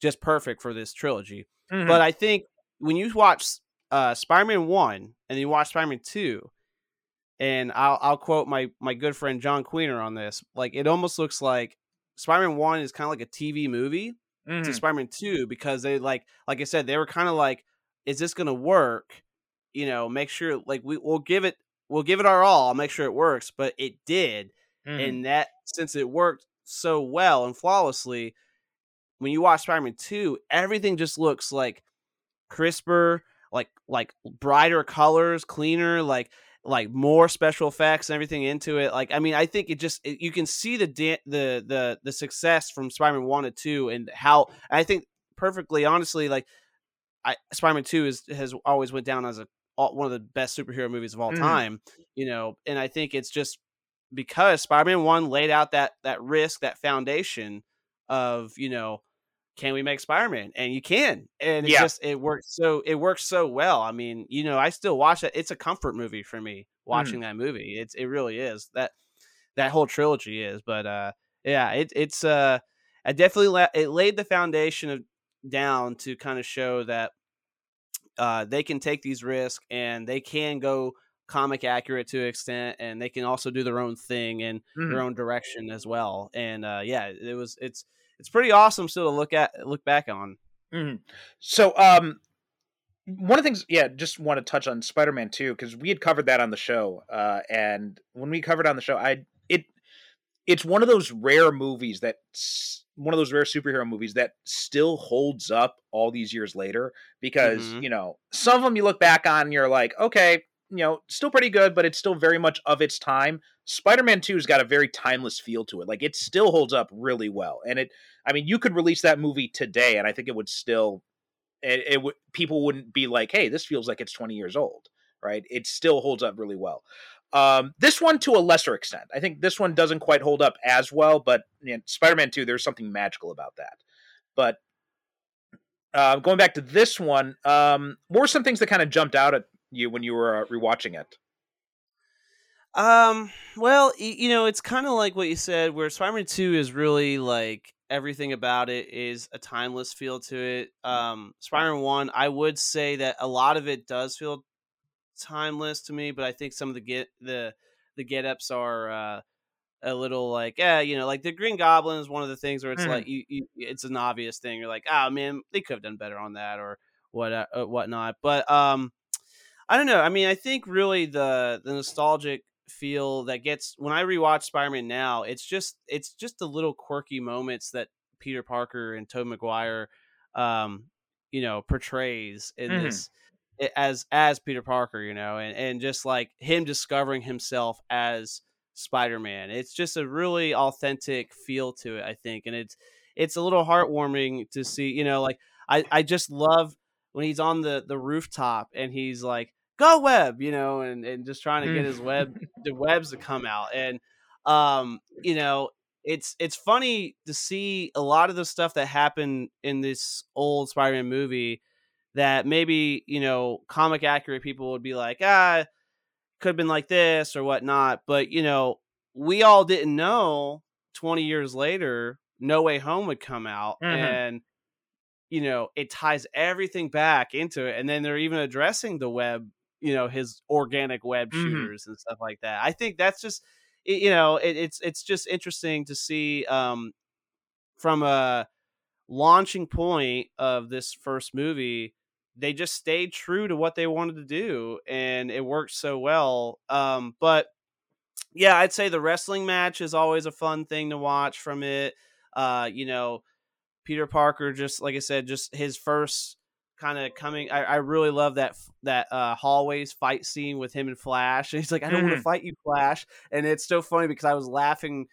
D: just perfect for this trilogy.
C: Mhm.
D: But I think when you watch uh, Spider-Man one and you watch Spider-Man two, and I'll I'll quote my my good friend John Queener on this. Like it almost looks like Spider-Man one is kind of like a TV movie to
C: Mhm.
D: Spider-Man two because they like like I said they were kind of like, is this gonna work? You know, make sure like we we'll give it we'll give it our all. I'll make sure it works, but it did,
C: Mhm.
D: and that since it worked so well and flawlessly, when you watch Spider-Man 2, everything just looks like crisper, like like brighter colors, cleaner, like like more special effects and everything into it. Like I mean, I think it just it, you can see the da- the the the success from Spider-Man 1 to 2 and how I think perfectly honestly like I Spider-Man 2 is has always went down as a all- one of the best superhero movies of all
C: Mhm.
D: time, you know, and I think it's just because Spider-Man 1 laid out that that risk, that foundation of, you know, can we make Spider-Man? And you can. And it
C: Yeah.
D: just it works so it works so well. I mean, you know, I still watch it. It's a comfort movie for me watching that movie. It's it really is. That that whole trilogy is. But uh yeah, it it's uh I definitely la- it laid the foundation of down to kind of show that uh they can take these risks and they can go comic accurate to an extent and they can also do their own thing and
C: Mhm.
D: their own direction as well. And uh yeah, it was it's it's pretty awesome still to look at look back on.
C: Mhm. So, um, one of the things, yeah, just want to touch on Spider-Man 2 because we had covered that on the show, uh, and when we covered on the show, I it it's one of those rare movies that s- one of those rare superhero movies that still holds up all these years later because
D: Mhm.
C: you know some of them you look back on and you're like, okay, you know, still pretty good, but it's still very much of its time. Spider-Man 2's got a very timeless feel to it. Like it still holds up really well. And it I mean, you could release that movie today and I think it would still it, it would people wouldn't be like, "Hey, this feels like it's 20 years old." Right? It still holds up really well. Um, this one to a lesser extent. I think this one doesn't quite hold up as well, but you know, Spider-Man 2 there's something magical about that. But uh, going back to this one, um, what were some things that kind of jumped out at you when you were uh, rewatching it?
D: Um, well, you know, it's kind of like what you said, where Spider-Man Two is really like everything about it is a timeless feel to it. Um, Spider-Man One, I would say that a lot of it does feel timeless to me, but I think some of the get the the get ups are uh, a little like, yeah, you know, like the Green Goblin is one of the things where it's
C: Mhm.
D: like you, you, it's an obvious thing. You're like, oh man, they could have done better on that or what uh, whatnot. But um, I don't know. I mean, I think really the the nostalgic feel that gets when I rewatch Spider-Man now, it's just it's just the little quirky moments that Peter Parker and Tobey Maguire um you know portrays in
C: Mhm.
D: this as as Peter Parker, you know, and and just like him discovering himself as Spider-Man. It's just a really authentic feel to it, I think, and it's it's a little heartwarming to see, you know, like I I just love when he's on the the rooftop and he's like go web you know and and just trying to get his web the webs to come out and um you know it's it's funny to see a lot of the stuff that happened in this old spider-man movie that maybe you know comic accurate people would be like ah could have been like this or whatnot but you know we all didn't know 20 years later no way home would come out
C: Mhm.
D: and you know it ties everything back into it and then they're even addressing the web you know his organic web
C: Mhm.
D: shooters and stuff like that i think that's just it, you know it, it's it's just interesting to see um from a launching point of this first movie they just stayed true to what they wanted to do and it worked so well um but yeah i'd say the wrestling match is always a fun thing to watch from it uh you know peter parker just like i said just his first kind of coming. I, I really love that that uh, hallways fight scene with him and Flash. And he's like, "I don't mm-hmm. want to fight you, Flash," and it's so funny because I was laughing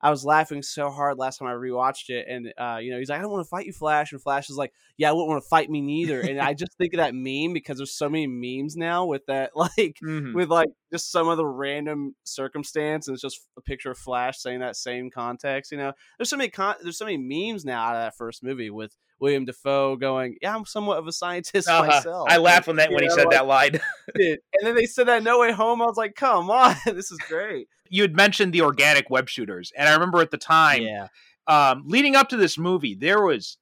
D: I was laughing so hard last time I rewatched it, and uh, you know, he's like, "I don't want to fight you, Flash," and Flash is like, "Yeah, I wouldn't want to fight me neither." And I just think of that meme because there's so many memes now with that, like, mm-hmm. with like just some of the random circumstance, and it's just a picture of Flash saying that same context. You know, there's so many con- there's so many memes now out of that first movie with Willem Dafoe going, "Yeah, I'm somewhat of a scientist uh-huh. myself."
C: I laughed when that when he said like, that line.
D: and then they said that No Way Home. I was like, "Come on, this is great."
C: you had mentioned the organic web shooters, and I remember at the time,
D: yeah.
C: um, leading up to this movie, there was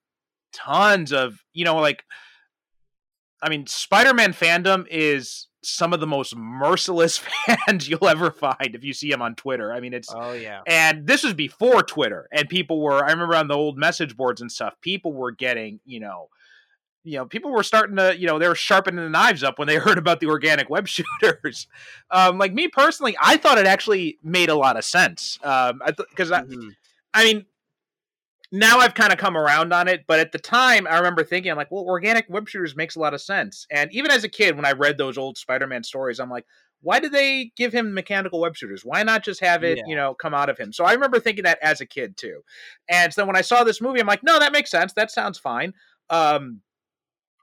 C: tons of you know like, I mean, Spider-Man fandom is some of the most merciless fans you'll ever find if you see them on Twitter. I mean, it's
D: oh yeah,
C: and this was before Twitter, and people were. I remember on the old message boards and stuff, people were getting you know you know, people were starting to, you know, they were sharpening the knives up when they heard about the organic web shooters. Um, like me personally, I thought it actually made a lot of sense. Um, because I, th- mm-hmm. I, I mean, now I've kind of come around on it, but at the time I remember thinking, I'm like, well, organic web shooters makes a lot of sense. And even as a kid, when I read those old Spider-Man stories, I'm like, why did they give him mechanical web shooters? Why not just have it, yeah. you know, come out of him? So I remember thinking that as a kid too. And so when I saw this movie, I'm like, no, that makes sense. That sounds fine. Um,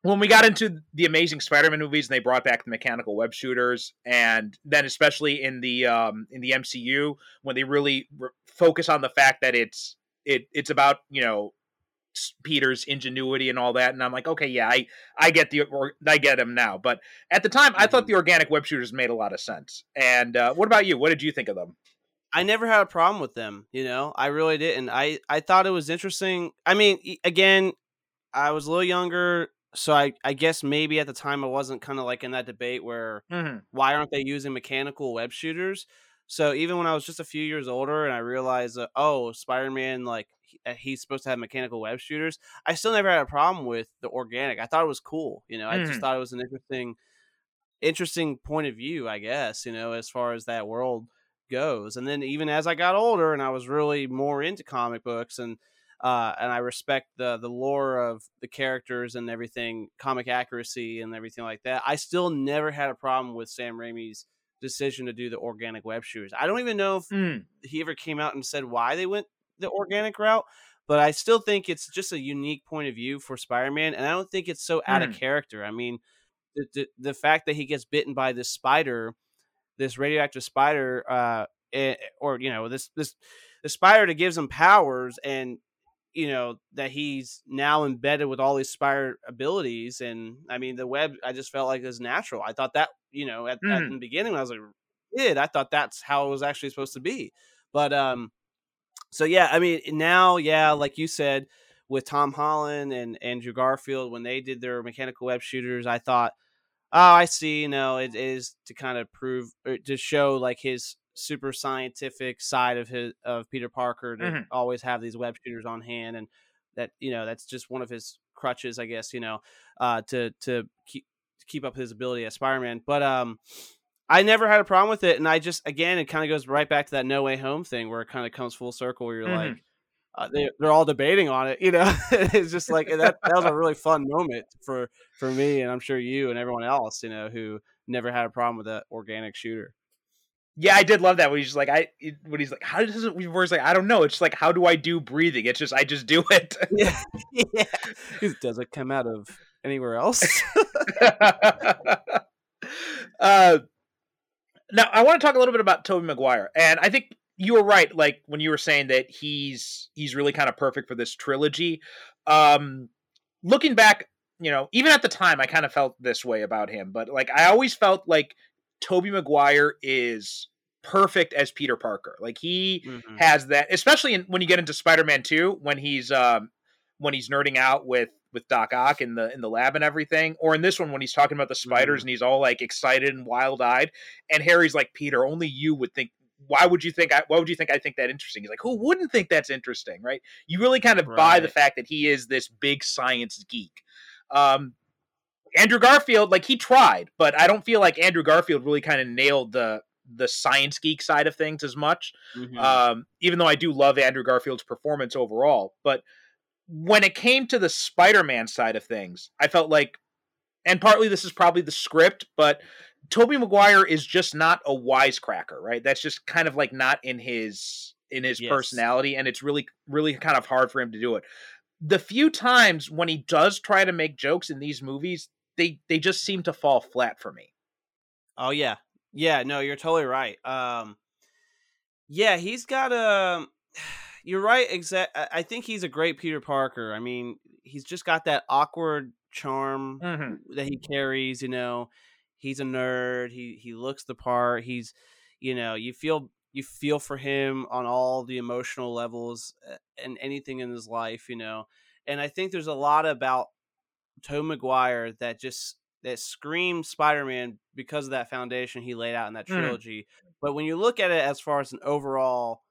C: when we got into the amazing spider-man movies and they brought back the mechanical web shooters and then especially in the um in the mcu when they really re- focus on the fact that it's it it's about you know peter's ingenuity and all that and i'm like okay yeah i i get the or i get him now but at the time i thought mm-hmm. the organic web shooters made a lot of sense and uh, what about you what did you think of them
D: I never had a problem with them, you know. I really didn't. I I thought it was interesting. I mean, again, I was a little younger so I, I guess maybe at the time I wasn't kind of like in that debate where mm-hmm. why aren't they using mechanical web shooters? So even when I was just a few years older and I realized that oh Spider Man like he, uh, he's supposed to have mechanical web shooters, I still never had a problem with the organic. I thought it was cool. You know, I mm-hmm. just thought it was an interesting interesting point of view. I guess you know as far as that world goes. And then even as I got older and I was really more into comic books and uh, and I respect the the lore of the characters and everything, comic accuracy and everything like that. I still never had a problem with Sam Raimi's decision to do the organic web shooters. I don't even know if mm. he ever came out and said why they went the organic route, but I still think it's just a unique point of view for Spider-Man, and I don't think it's so out mm. of hmm. character. I mean, the, the, the fact that he gets bitten by this spider, this radioactive spider, uh, eh, or you know this this the spider that gives him powers and you know that he's now embedded with all these spider abilities and i mean the web i just felt like it was natural i thought that you know at, mm. at the beginning when i was like kid i thought that's how it was actually supposed to be but um so yeah i mean now yeah like you said with tom holland and andrew garfield when they did their mechanical web shooters i thought oh i see you know it is to kind of prove to show like his super scientific side of his of Peter Parker to mm-hmm. always have these web shooters on hand, and that you know that's just one of his crutches, I guess. You know, uh, to to keep to keep up his ability as Spider Man. But um, I never had a problem with it, and I just again it kind of goes right back to that No Way Home thing where it kind of comes full circle. Where you're mm-hmm. like. Uh, they, they're all debating on it, you know. it's just like that. That was a really fun moment for for me, and I'm sure you and everyone else, you know, who never had a problem with that organic shooter.
C: Yeah, I did love that when he's just like, I when he's like, how does it? Where he's like, I don't know. It's just like, how do I do breathing? It's just, I just do it.
D: yeah, yeah. Does it come out of anywhere else?
C: uh, now I want to talk a little bit about Tobey Maguire, and I think you were right. Like when you were saying that he's he's really kind of perfect for this trilogy. Um, looking back, you know, even at the time, I kind of felt this way about him, but like I always felt like Tobey Maguire is perfect as Peter Parker. Like he mm-hmm. has that, especially in, when you get into Spider-Man 2, when he's um when he's nerding out with with Doc Ock in the in the lab and everything, or in this one when he's talking about the spiders mm-hmm. and he's all like excited and wild eyed, and Harry's like, Peter, only you would think. Why would you think? I, why would you think I think that interesting? He's like, who wouldn't think that's interesting, right? You really kind of right. buy the fact that he is this big science geek. Um, Andrew Garfield, like he tried, but I don't feel like Andrew Garfield really kind of nailed the the science geek side of things as much. Mm-hmm. Um, even though I do love Andrew Garfield's performance overall, but when it came to the Spider-Man side of things, I felt like and partly this is probably the script, but Tobey Maguire is just not a wisecracker, right? That's just kind of like not in his in his
D: Yes.
C: personality, and it's really really kind of hard for him to do it. The few times when he does try to make jokes in these movies, they they just seem to fall flat for me.
D: Oh yeah, yeah. No, you're totally right. Um, yeah, he's got a. You're right. Exact. I think he's a great Peter Parker. I mean, he's just got that awkward charm
C: Mm-hmm.
D: that he carries. You know, he's a nerd. He he looks the part. He's, you know, you feel you feel for him on all the emotional levels uh, and anything in his life. You know, and I think there's a lot about Tobey Maguire that just that screams Spider-Man because of that foundation he laid out in that
C: Mhm.
D: trilogy. But when you look at it as far as an overall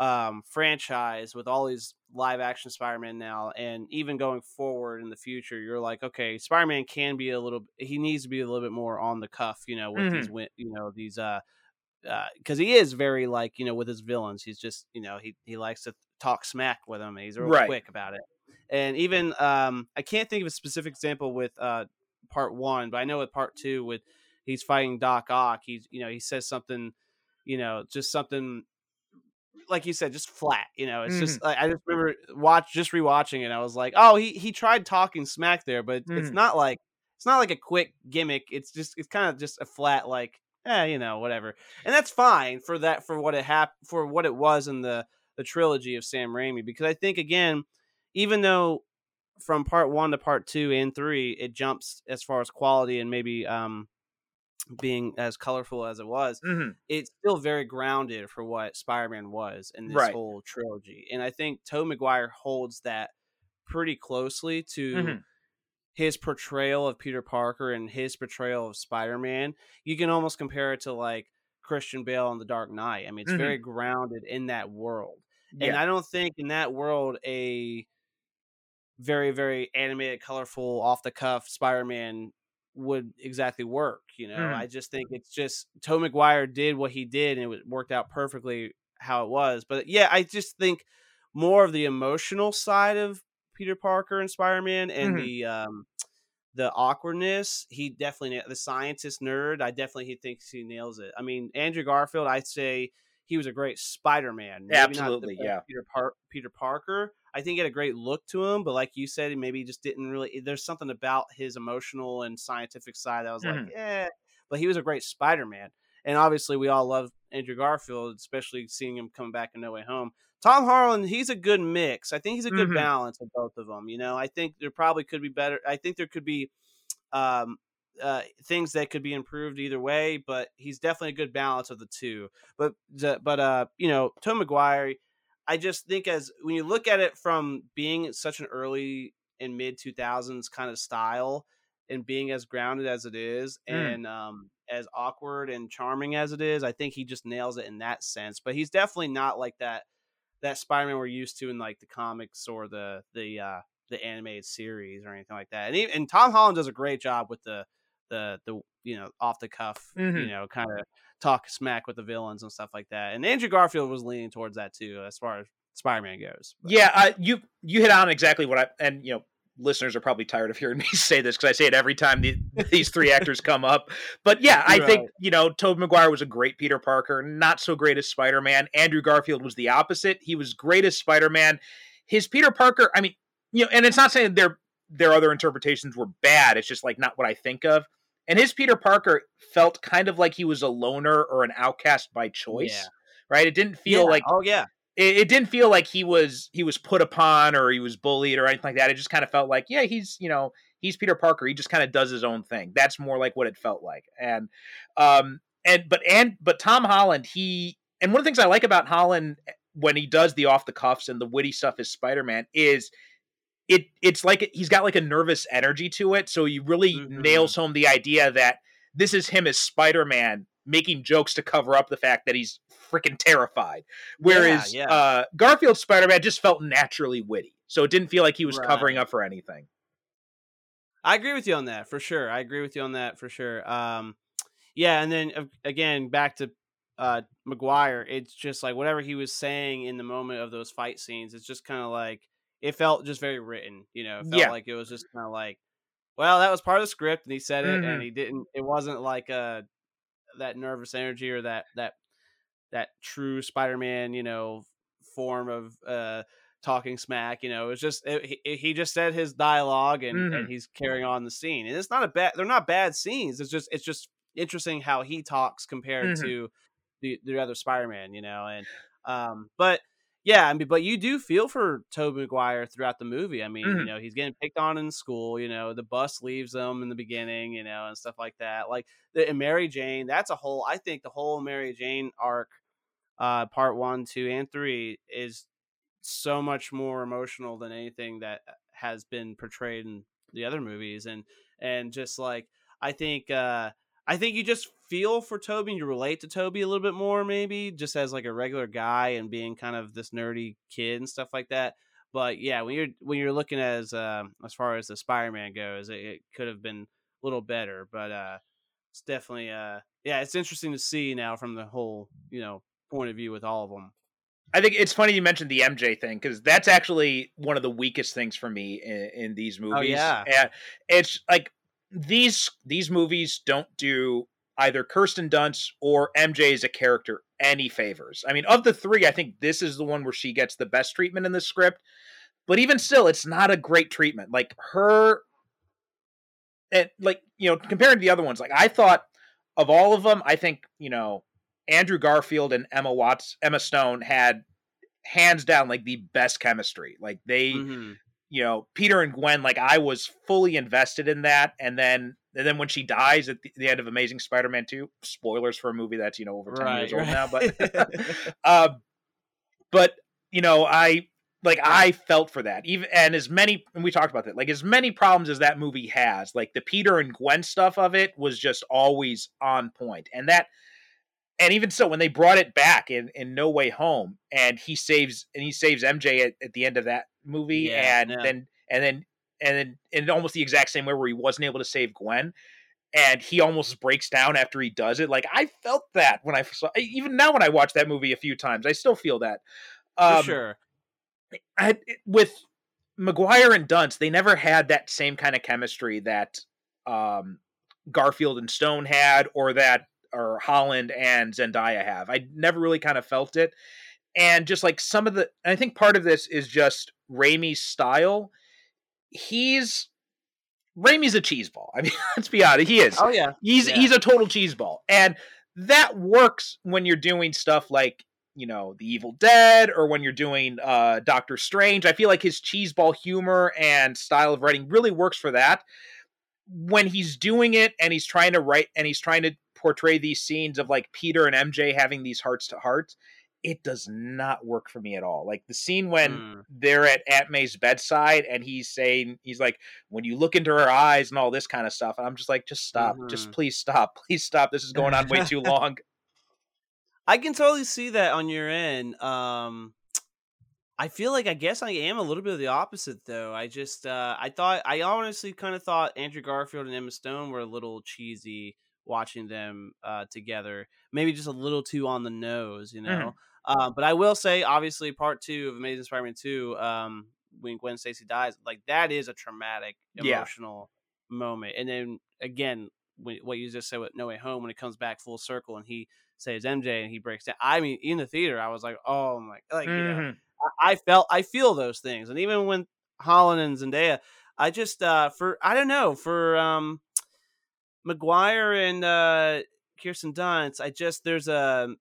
D: um franchise with all these live action Spider-Man now and even going forward in the future, you're like, okay, Spider-Man can be a little he needs to be a little bit more on the cuff, you know, with these win- you know, these uh because he is very like you know with his villains he's just you know he he likes to talk smack with them he's real
C: Right.
D: quick about it and even um i can't think of a specific example with uh part one but i know with part two with he's fighting doc ock he's you know he says something you know just something like you said just flat you know it's just like, i just remember watch just rewatching it i was like oh he he tried talking smack there but it's
C: Mhm.
D: not like it's not like a quick gimmick it's just it's kind of just a flat like eh, you know whatever and that's fine for that for what it hap- for what it was in the the trilogy of Sam Raimi because I think again even though from part 1 to part 2 and 3 it jumps as far as quality and maybe um being as colorful as it was
C: Mm-hmm.
D: it's still very grounded for what Spider-Man was in this
C: Right.
D: whole trilogy and I think Tobey Maguire holds that pretty closely to
C: Mhm.
D: his portrayal of Peter Parker and his portrayal of Spider-Man, you can almost compare it to like Christian Bale in The Dark Knight. I mean, it's
C: Mhm.
D: very grounded in that world. And I don't think in that world a very very animated, colorful, off the cuff Spider-Man would exactly work, you know.
C: Mhm.
D: I just think it's just Tobey Maguire did what he did and it worked out perfectly how it was. But yeah, I just think more of the emotional side of Peter Parker and Spider-Man and
C: Mhm.
D: the um the awkwardness, he definitely the scientist nerd, I definitely he thinks he nails it. I mean, Andrew Garfield, I'd say he was a great Spider-Man. Maybe
C: Absolutely, yeah.
D: Peter Par- Peter Parker. I think he had a great look to him, but like you said, he maybe just didn't really. There's something about his emotional and scientific side that was
C: Mhm.
D: like, yeah. But he was a great Spider-Man, and obviously we all love Andrew Garfield, especially seeing him come back in No Way Home. Tom Holland, he's a good mix. I think he's a good
C: Mhm.
D: balance of both of them. You know, I think there probably could be better. I think there could be um, uh, things that could be improved either way, but he's definitely a good balance of the two. But but uh, you know, Tom Maguire, I just think as when you look at it from being such an early and mid two thousands kind of style and being as grounded as it is
C: Mm.
D: and um as awkward and charming as it is, I think he just nails it in that sense. But he's definitely not like that that Spider-Man we're used to in like the comics or the the uh the animated series or anything like that. And even, and Tom Holland does a great job with the the the you know off the cuff you
C: Mhm.
D: know kind of talk smack with the villains and stuff like that. And Andrew Garfield was leaning towards that too as far as Spider-Man goes. But-
C: Yeah, uh, you you hit on exactly what I and you know listeners are probably tired of hearing me say this because I say it every time the, these three actors come up. But yeah, I
D: Right.
C: think you know Tobey Maguire was a great Peter Parker, not so great as Spider Man. Andrew Garfield was the opposite. He was great as Spider Man. His Peter Parker, I mean, you know, and it's not saying their their other interpretations were bad. It's just like not what I think of. And his Peter Parker felt kind of like he was a loner or an outcast by choice.
D: Yeah.
C: Right? It didn't feel
D: Yeah.
C: like
D: oh yeah,
C: it, it didn't feel like he was he was put upon or he was bullied or anything like that. It just kind of felt like, yeah, he's you know he's Peter Parker. He just kind of does his own thing. That's more like what it felt like. And um and but and but Tom Holland, he and one of the things I like about Holland when he does the off the cuffs and the witty stuff as Spider Man is it it's like he's got like a nervous energy to it. So he really
D: Mhm.
C: nails home the idea that this is him as Spider Man making jokes to cover up the fact that he's freaking terrified. Whereas
D: yeah.
C: Uh, Garfield Spider Man just felt naturally witty. So it didn't feel like he was
D: Right.
C: covering up for anything.
D: I agree with you on that for sure. I agree with you on that for sure. Um, yeah, and then uh, again back to uh Maguire, it's just like whatever he was saying in the moment of those fight scenes, it's just kind of like it felt just very written. You know, it felt
C: Yeah.
D: like it was just kind of like well, that was part of the script, and he said it,
C: Mhm.
D: and he didn't. It wasn't like uh that nervous energy or that that that true Spider-Man, you know, form of uh talking smack. You know, it's just it, he, he just said his dialogue, and and
C: Mhm.
D: he's carrying on the scene, and it's not a bad. They're not bad scenes. It's just it's just interesting how he talks compared
C: Mhm.
D: to the the other Spider-Man. You know, and um, but. Yeah, I mean, but you do feel for Tobey Maguire throughout the movie. I mean, you
C: Mhm.
D: know, he's getting picked on in school. You know, the bus leaves him in the beginning. You know, and stuff like that. Like the and Mary Jane, that's a whole. I think the whole Mary Jane arc, uh, part one, two, and three, is so much more emotional than anything that has been portrayed in the other movies, and and just like I think, uh, I think you just feel for Tobey and you relate to Tobey a little bit more, maybe just as like a regular guy and being kind of this nerdy kid and stuff like that. But yeah, when you're when you're looking as um, as far as the Spider-Man goes, it, it could have been a little better, but uh, it's definitely uh, yeah, it's interesting to see now from the whole you know point of view with all of them.
C: I think it's funny you mentioned the MJ thing because that's actually one of the weakest things for me in, in these movies.
D: yeah.
C: and it's like these these movies don't do either Kirsten Dunst or MJ as a character any favors. I mean, of the three, I think this is the one where she gets the best treatment in the script. But even still, it's not a great treatment. Like her, and like you know, compared to the other ones, like I thought of all of them, I think you know Andrew Garfield and Emma Watts, Emma Stone had hands down like the best chemistry. Like they,
D: Mhm.
C: You know, Peter and Gwen, like I was fully invested in that. And then, and then when she dies at the, the end of Amazing Spider-Man 2, spoilers for a movie that's, you know, over 10 years old now, but, um, but, you know, I, like I felt for that. Even and as many and we talked about that. Like as many problems as that movie has, like the Peter and Gwen stuff of it was just always on point. And that and even so when they brought it back in in No Way Home and he saves and he saves MJ at, at the end of that movie
D: Yeah,
C: and
D: yeah.
C: then and then and then in almost the exact same way where he wasn't able to save Gwen and he almost breaks down after he does it. Like I felt that when I saw even now when I watch that movie a few times, I still feel that.
D: for
C: Um,
D: sure.
C: I, with Maguire and Dunst, they never had that same kind of chemistry that um, Garfield and Stone had, or that or Holland and Zendaya have. I never really kind of felt it, and just like some of the, I think part of this is just Raimi's style. He's Raimi's a cheeseball. I mean, let's be honest, he is.
D: Oh yeah,
C: He's
D: Yeah.
C: he's a total cheeseball, and that works when you're doing stuff like you know The Evil Dead or when you're doing uh, Doctor Strange. I feel like his cheeseball humor and style of writing really works for that. When he's doing it and he's trying to write and he's trying to portray these scenes of like Peter and MJ having these hearts to hearts, it does not work for me at all. Like the scene when
D: Mm.
C: they're at Aunt May's bedside and he's saying he's like when you look into her eyes and all this kind of stuff and I'm just like just stop just
D: Mhm.
C: please stop please stop this is going on way too long
D: I can totally see that on your end. Um, I feel like I guess I am a little bit of the opposite though. I just uh, I thought I honestly kind of thought Andrew Garfield and Emma Stone were a little cheesy watching them uh, together. Maybe just a little too on the nose, you know. Um, but I will say, obviously, part two of Amazing Spider-Man two, um, when Gwen Stacy dies, like that is a traumatic,
C: Yeah.
D: emotional moment. And then again, when, what you just said with No Way Home, when it comes back full circle and he saves MJ and he breaks down. I mean, in the theater, I was like, oh my, like you know. I I felt I feel those things, and even when Holland and Zendaya, I just uh for I don't know for um Maguire and uh Kirsten Dunst, I just there's a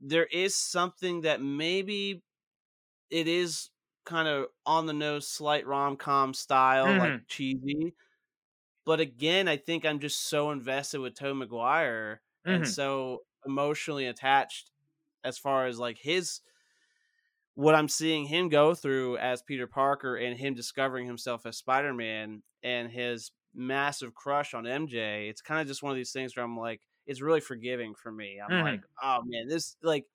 D: there is something that maybe it is kind of on the nose, slight rom com style, like cheesy. But again, I think I'm just so invested with Tobey Maguire and
C: Mhm.
D: so emotionally attached as far as like his what I'm seeing him go through as Peter Parker and him discovering himself as Spider Man and his massive crush on MJ. It's kind of just one of these things where I'm like, it's really forgiving for me. I'm
C: Mhm.
D: like, oh man, this like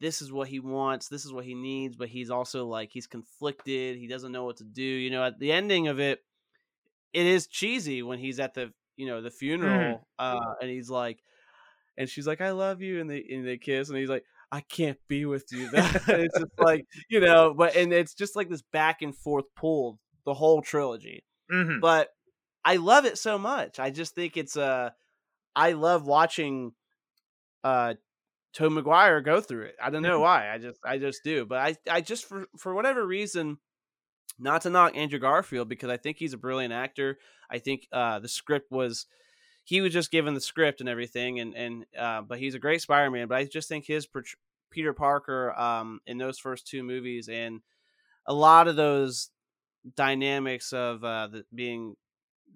D: this is what he wants, this is what he needs, but he's also like he's conflicted, he doesn't know what to do. You know, at the ending of it, it is cheesy when he's at the you know the funeral uh and he's like and she's like i love you and they and they kiss and he's like i can't be with you it's just like you know but and it's just like this back and forth pull the whole trilogy
C: Mhm.
D: but I love it so much. I just think it's uh I love watching uh Tom McGuire go through it. I don't know
C: Mhm.
D: why. I just I just do. But I I just for for whatever reason not to knock Andrew Garfield because I think he's a brilliant actor. I think uh the script was he was just given the script and everything and and uh but he's a great Spider-Man, but I just think his Peter Parker um in those first two movies and a lot of those dynamics of uh the being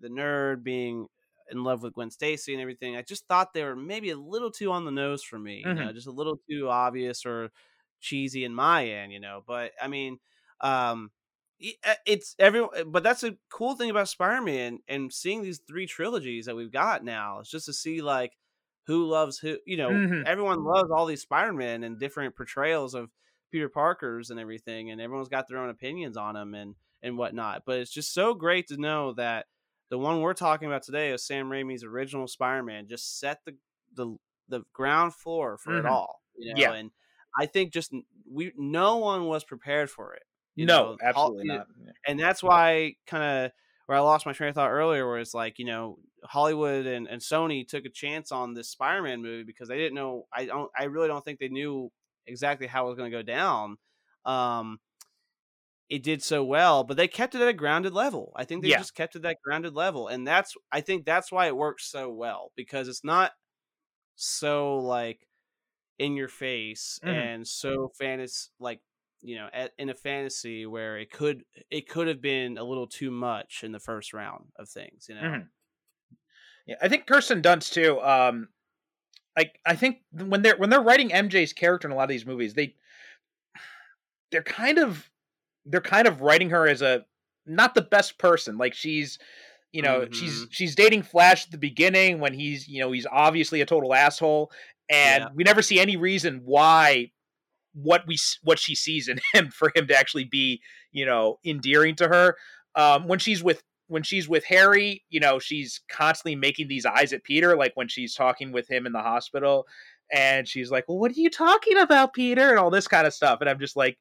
D: the nerd being in love with Gwen Stacy and everything. I just thought they were maybe a little too on the nose for me, you know, just a little too obvious or cheesy in my end, you know. But I mean, um uh, it's every but that's a cool thing about Spider-Man and seeing these three trilogies that we've got now. It's just to see like who loves who, you know,
C: Mhm.
D: everyone loves all these Spider-Man and different portrayals of Peter Parker's and everything, and everyone's got their own opinions on them and and whatnot. But it's just so great to know that the one we're talking about today is Sam Raimi's original Spider-Man. Just set the the the ground floor for it
C: Mhm.
D: all, you know.
C: Yeah.
D: And I think just we no one was prepared for it. you
C: no,
D: know.
C: Absolutely
D: know,
C: not.
D: and that's why kind of where I lost my train of thought earlier, where it's like you know Hollywood and, and Sony took a chance on this Spider-Man movie because they didn't know. I don't. I really don't think they knew exactly how it was going to go down. Um, it did so well, but they kept it at a grounded level. I think they
C: Yeah.
D: just kept it at that grounded level, and that's I think that's why it works so well because it's not so like in your face
C: Mhm.
D: and so fantasy like you know at, in a fantasy where it could it could have been a little too much in the first round of things you know
C: Mhm. Yeah, I think Kirsten Dunst too. Um, like I think when they're when they're writing MJ's character in a lot of these movies, they they're kind of they're kind of writing her as a not the best person. Like she's you know she's she's dating Flash at the beginning when he's you know he's obviously a total asshole, and
D: Yeah.
C: we never see any reason why what we what she sees in him for him to actually be you know endearing to her. Um, when she's with when she's with Harry, you know, she's constantly making these eyes at Peter, like when she's talking with him in the hospital, and she's like, "Well, what are you talking about, Peter?" and all this kind of stuff. And I'm just like,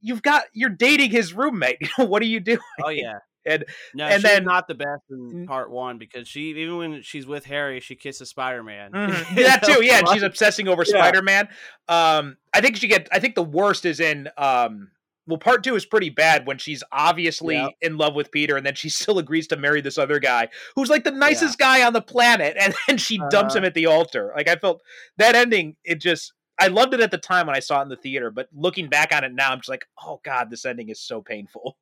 C: "You've got you're dating his roommate. what are you doing?"
D: oh yeah
C: And-
D: no
C: and
D: she's
C: then-
D: not the best in
C: Mm.
D: part one because she even when she's with harry she kisses spider-man
C: Mhm.
D: You
C: Yeah, too. Yeah, and she's obsessing over
D: Yeah.
C: Spider Man. Um, I think she get. I think the worst is in. Um, well, part two is pretty bad when she's obviously
D: Yep.
C: in love with Peter, and then she still agrees to marry this other guy who's like the nicest guy on the planet, and then she dumps
D: Uh-huh.
C: him at the altar. Like I felt that ending. It just. I loved it at the time when I saw it in the theater, but looking back on it now, I'm just like, oh god, this ending is so painful.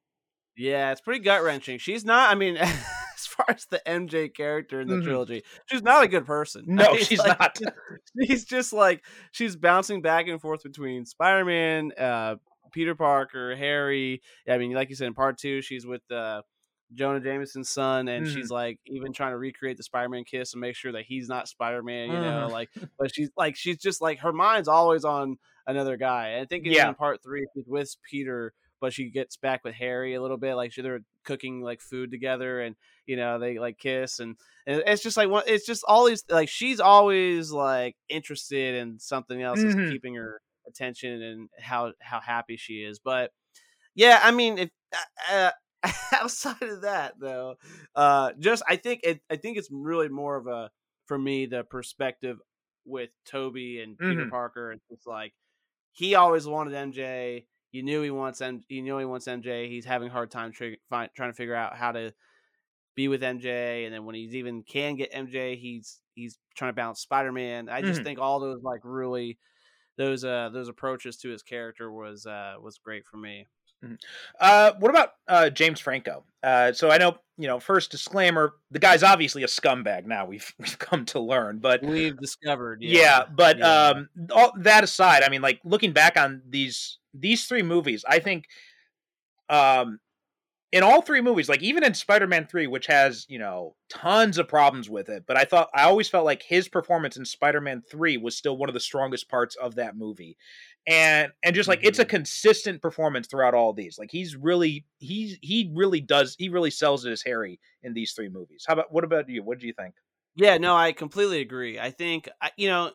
D: Yeah, it's pretty gut wrenching. She's not. I mean, as far as the MJ character in the
C: Mhm.
D: trilogy, she's not a good person.
C: No,
D: I mean,
C: she's
D: like,
C: not.
D: She's just like she's bouncing back and forth between Spider Man, uh, Peter Parker, Harry. I mean, like you said in part two, she's with uh, Jonah Jameson's son, and
C: Mhm.
D: she's like even trying to recreate the Spider Man kiss and make sure that he's not Spider Man. You know,
C: Mhm.
D: like, but she's like she's just like her mind's always on another guy. I think
C: Yeah.
D: in part three, she's with Peter but she gets back with Harry a little bit. Like she, they're cooking like food together, and you know they like kiss, and, and it's just like one. It's just always like she's always like interested in something else
C: Mhm.
D: that's keeping her attention and how how happy she is. But yeah, I mean, if uh, uh, outside of that though, uh, just I think it I think it's really more of a for me the perspective with Tobey and Peter
C: Mhm.
D: Parker, it's like he always wanted MJ. You knew he wants M. You know he wants MJ. He's having a hard time tr- fi- trying to figure out how to be with MJ. And then when he's even can get MJ, he's he's trying to balance Spider Man. I just
C: Mhm.
D: think all those like really those uh those approaches to his character was uh was great for me.
C: Uh, what about uh, James Franco? Uh, so I know, you know, first disclaimer: the guy's obviously a scumbag. Now we've we've come to learn, but
D: We've discovered,
C: yeah,
D: yeah,
C: but
D: yeah.
C: um, all that aside, I mean, like looking back on these these three movies, I think, um, in all three movies, like even in Spider-Man three, which has you know tons of problems with it, but I thought I always felt like his performance in Spider-Man three was still one of the strongest parts of that movie, and and just like it's a
D: Mhm.
C: consistent performance throughout all these. Like he's really he's he really does he really sells it as Harry in these three movies. How about what about you? What do you think?
D: Yeah, no, I completely agree. I think you know,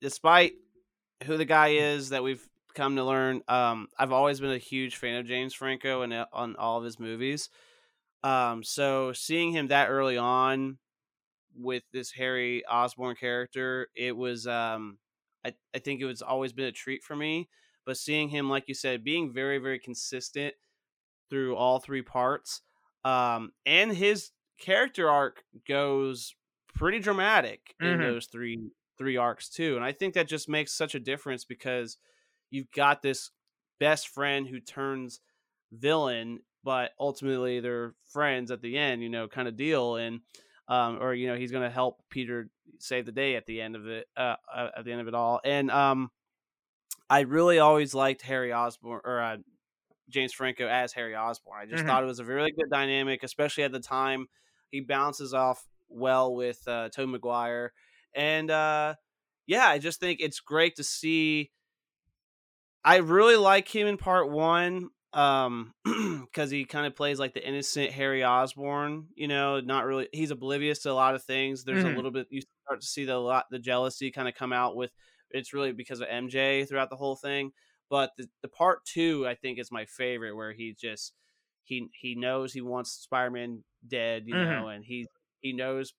D: despite who the guy is that we've come to learn, um, I've always been a huge fan of James Franco and uh, on all of his movies. Um, so seeing him that early on with this Harry Osborn character, it was um, I I think it was always been a treat for me. But seeing him, like you said, being very very consistent through all three parts, um, and his character arc goes pretty dramatic in
C: Mhm.
D: those three three arcs too, and I think that just makes such a difference because you've got this best friend who turns villain, but ultimately they're friends at the end, you know, kind of deal, and um, or you know he's going to help Peter save the day at the end of it, uh, uh, at the end of it all, and um, I really always liked Harry Osborn or uh, James Franco as Harry Osborn. I just
C: Mhm.
D: thought it was a really good dynamic, especially at the time. He bounces off well with uh, Tobey Maguire, and uh, yeah, I just think it's great to see. I really like him in part one, um, because he kind of plays like the innocent Harry Osborn You know, not really. He's oblivious to a lot of things. There's
C: Mhm.
D: a little bit you start to see the lot the jealousy kind of come out with. It's really because of MJ throughout the whole thing. But the, the part two, I think, is my favorite, where he just he he knows he wants Spider Man dead, you
C: Mhm.
D: know, and he he knows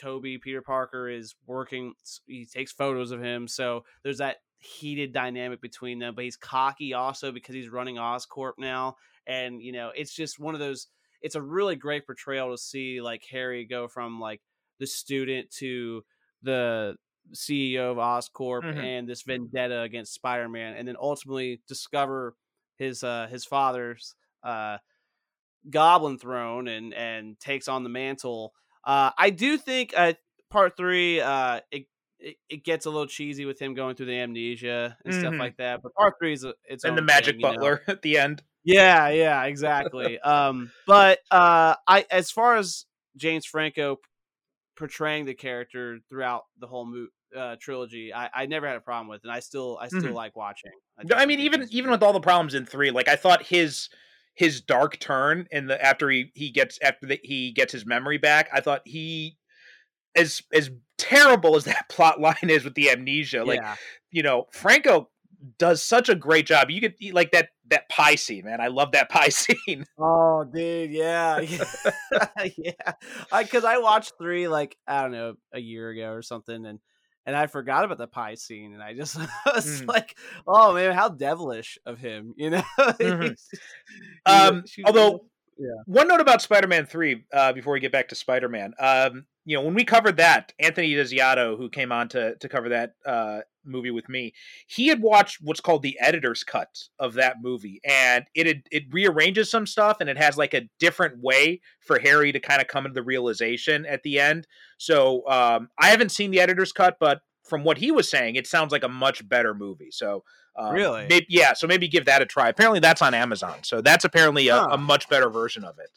D: Tobey Peter Parker is working. He takes photos of him, so there's that heated dynamic between them. But he's cocky also because he's running Oscorp now, and you know it's just one of those. It's a really great portrayal to see like Harry go from like the student to the CEO of Oscorp
C: Mhm.
D: and this vendetta against Spider-Man, and then ultimately discover his uh his father's uh Goblin Throne and and takes on the mantle. Uh, I do think uh, part three uh, it, it it gets a little cheesy with him going through the amnesia and stuff
C: Mhm.
D: like that. But part three is its
C: and the magic
D: thing, you know?
C: butler at the end.
D: Yeah, yeah, exactly. um, but uh, I as far as James Franco portraying the character throughout the whole mo- uh, trilogy, I, I never had a problem with, and I still I still
C: Mhm.
D: like watching.
C: No, I mean, even even
D: great.
C: with all the problems in three, like I thought his his dark turn in the after he he gets after the, he gets his memory back, I thought he as as terrible as that plot line is with the amnesia, like
D: yeah,
C: you know, Franco does such a great job. You could like that that pie scene, man. I love that pie scene.
D: Oh, dude, yeah, yeah. Because I, watched three like I don't know a year ago or something, and and I forgot about the pie scene, and I just was
C: Mm.
D: like, oh man, how devilish of him, you know?
C: Mhm.
D: He's
C: Um, although
D: yeah.
C: One note about Spider-Man Three, uh, before we get back to Spider-Man, um, you know, when we covered that, Anthony Desiato, who came on to to cover that uh, movie with me, he had watched what's called the editor's cut of that movie, and it had, it rearranges some stuff, and it has like a different way for Harry to kind of come into the realization at the end. So um, I haven't seen the editor's cut, but from what he was saying, it sounds like a much better movie. So um,
D: Really?
C: maybe, yeah. So maybe give that a try. Apparently, that's on Amazon, so that's apparently a,
D: Huh.
C: a much better version of it.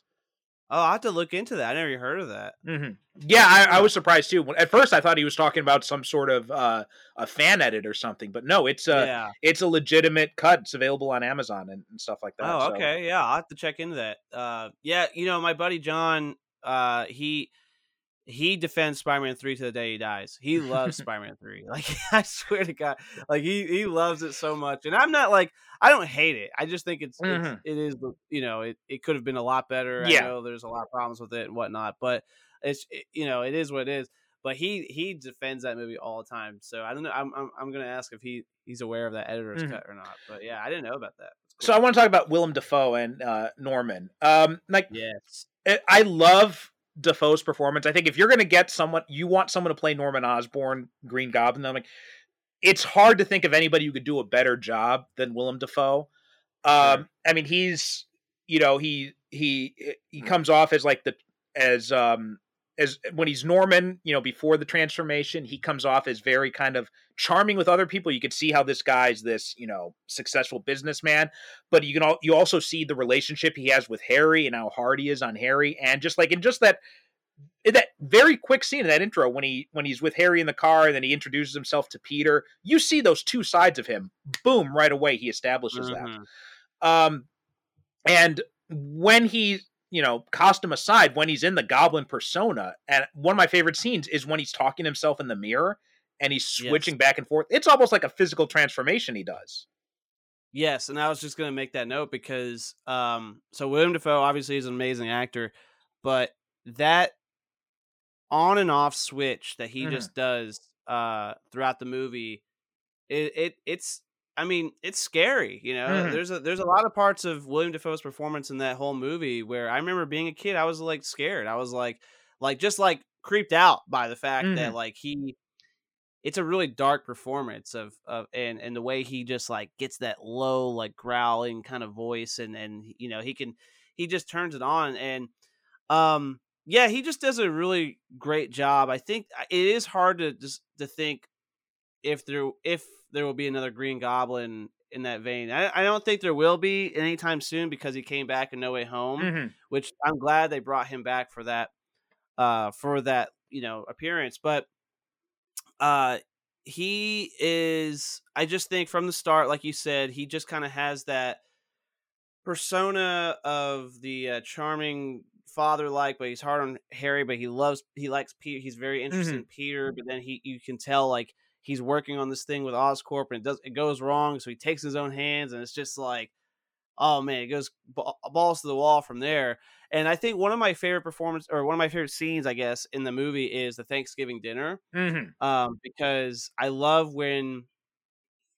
D: Oh, I have to look into that. I never heard of that.
C: hmm Yeah, I, I was surprised too. At first, I thought he was talking about some sort of uh, a fan edit or something, but no, it's a
D: yeah.
C: it's a legitimate cut. It's available on Amazon and, and stuff like that.
D: Oh,
C: so-
D: okay. Yeah, I'll have to check into that. Uh, yeah, you know, my buddy John, uh, he he defends Spider-Man three to the day he dies. He loves Spider-Man three. Like I swear to God, like he he loves it so much. And I'm not like I don't hate it. I just think it's,
C: Mhm.
D: it's it is you know it it could have been a lot better.
C: Yeah.
D: I know there's a lot of problems with it and whatnot, but it's it, you know it is what it is. But he he defends that movie all the time. So I don't know. I'm I'm, I'm gonna ask if he he's aware of that editor's
C: Mhm.
D: cut or not. But yeah, I didn't know about that. That's
C: So I want to talk about Willem Dafoe and uh, Norman. Um, like
D: yes.
C: I- I love Dafoe's performance. I think if you're going to get someone, you want someone to play Norman Osborn, Green Goblin. I'm like, it's hard to think of anybody who could do a better job than Willem Dafoe. Um, I mean, he's you know he he he comes off as like the as um as when he's Norman, you know, before the transformation, he comes off as very kind of charming with other people. You could see how this guy's this, you know, successful businessman, but you can all you also see the relationship he has with Harry and how hard he is on Harry, and just like in just that in that very quick scene in that intro when he when he's with Harry in the car and then he introduces himself to Peter, you see those two sides of him. Boom, right away he establishes that.
D: Mhm.
C: Um, and when he, you know, costume aside, when he's in the goblin persona, and one of my favorite scenes is when he's talking to himself in the mirror and he's
D: Yes.
C: switching back and forth. It's almost like a physical transformation he does.
D: Yes, and I was just gonna make that note because um so Willem Dafoe obviously is an amazing actor, but that on and off switch that he
C: Mhm.
D: just does uh throughout the movie it, it it's I mean, it's scary, you know.
C: Mhm.
D: There's a there's a lot of parts of Willem Dafoe's performance in that whole movie where I remember being a kid, I was like scared. I was like like just like creeped out by the fact that
C: Mhm.
D: like he it's a really dark performance of of and and the way he just like gets that low like growling kind of voice and and you know he can he just turns it on and um yeah he just does a really great job i think uh, it is hard to just to think if there if there will be another green goblin in that vein i, I don't think there will be anytime soon because he came back in no way home
C: Mhm.
D: which i'm glad they brought him back for that uh for that you know appearance but uh he is i just think from the start like you said he just kind of has that persona of the uh, charming father like but he's hard on harry but he loves he likes peter he's very interested in peter but then he you can tell like he's working on this thing with oscorp and it does it goes wrong so he takes his own hands and it's just like oh man it goes ba- balls to the wall from there and i think one of my favorite performance or one of my favorite scenes i guess in the movie is the thanksgiving dinner
C: Mhm.
D: um, because I love when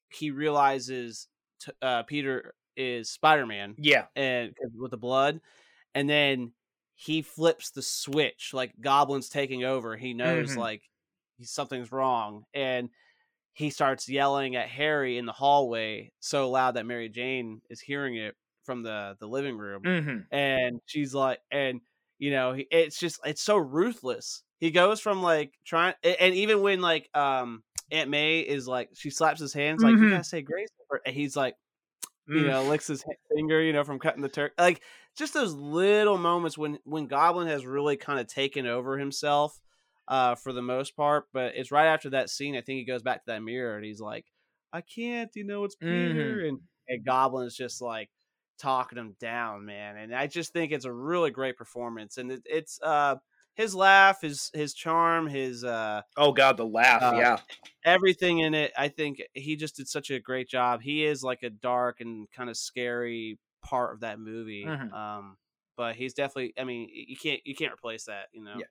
D: he realizes t- uh, Peter is Spider Man
C: Yeah.
D: and with the blood, and then he flips the switch like Goblin's taking over. He knows
C: Mhm.
D: like something's wrong, and he starts yelling at Harry in the hallway so loud that Mary Jane is hearing it from the the living room
C: Mhm.
D: and she's like and you know he, it's just it's so ruthless he goes from like trying and even when like um aunt may is like she slaps his hands like you
C: Mhm.
D: gotta say grace and he's like you
C: Mm.
D: know licks his finger you know from cutting the turkey like just those little moments when when goblin has really kind of taken over himself uh for the most part but it's right after that scene i think he goes back to that mirror and he's like i can't you know it's peter and, and goblin's just like talking him down man and i just think it's a really great performance and it, it's uh his laugh his his charm his uh
C: Oh God, the laugh.
D: Uh,
C: yeah.
D: everything in it i think he just did such a great job he is like a dark and kind of scary part of that movie
C: Mhm.
D: um but he's definitely i mean you can't you can't replace that you know
C: Yeah.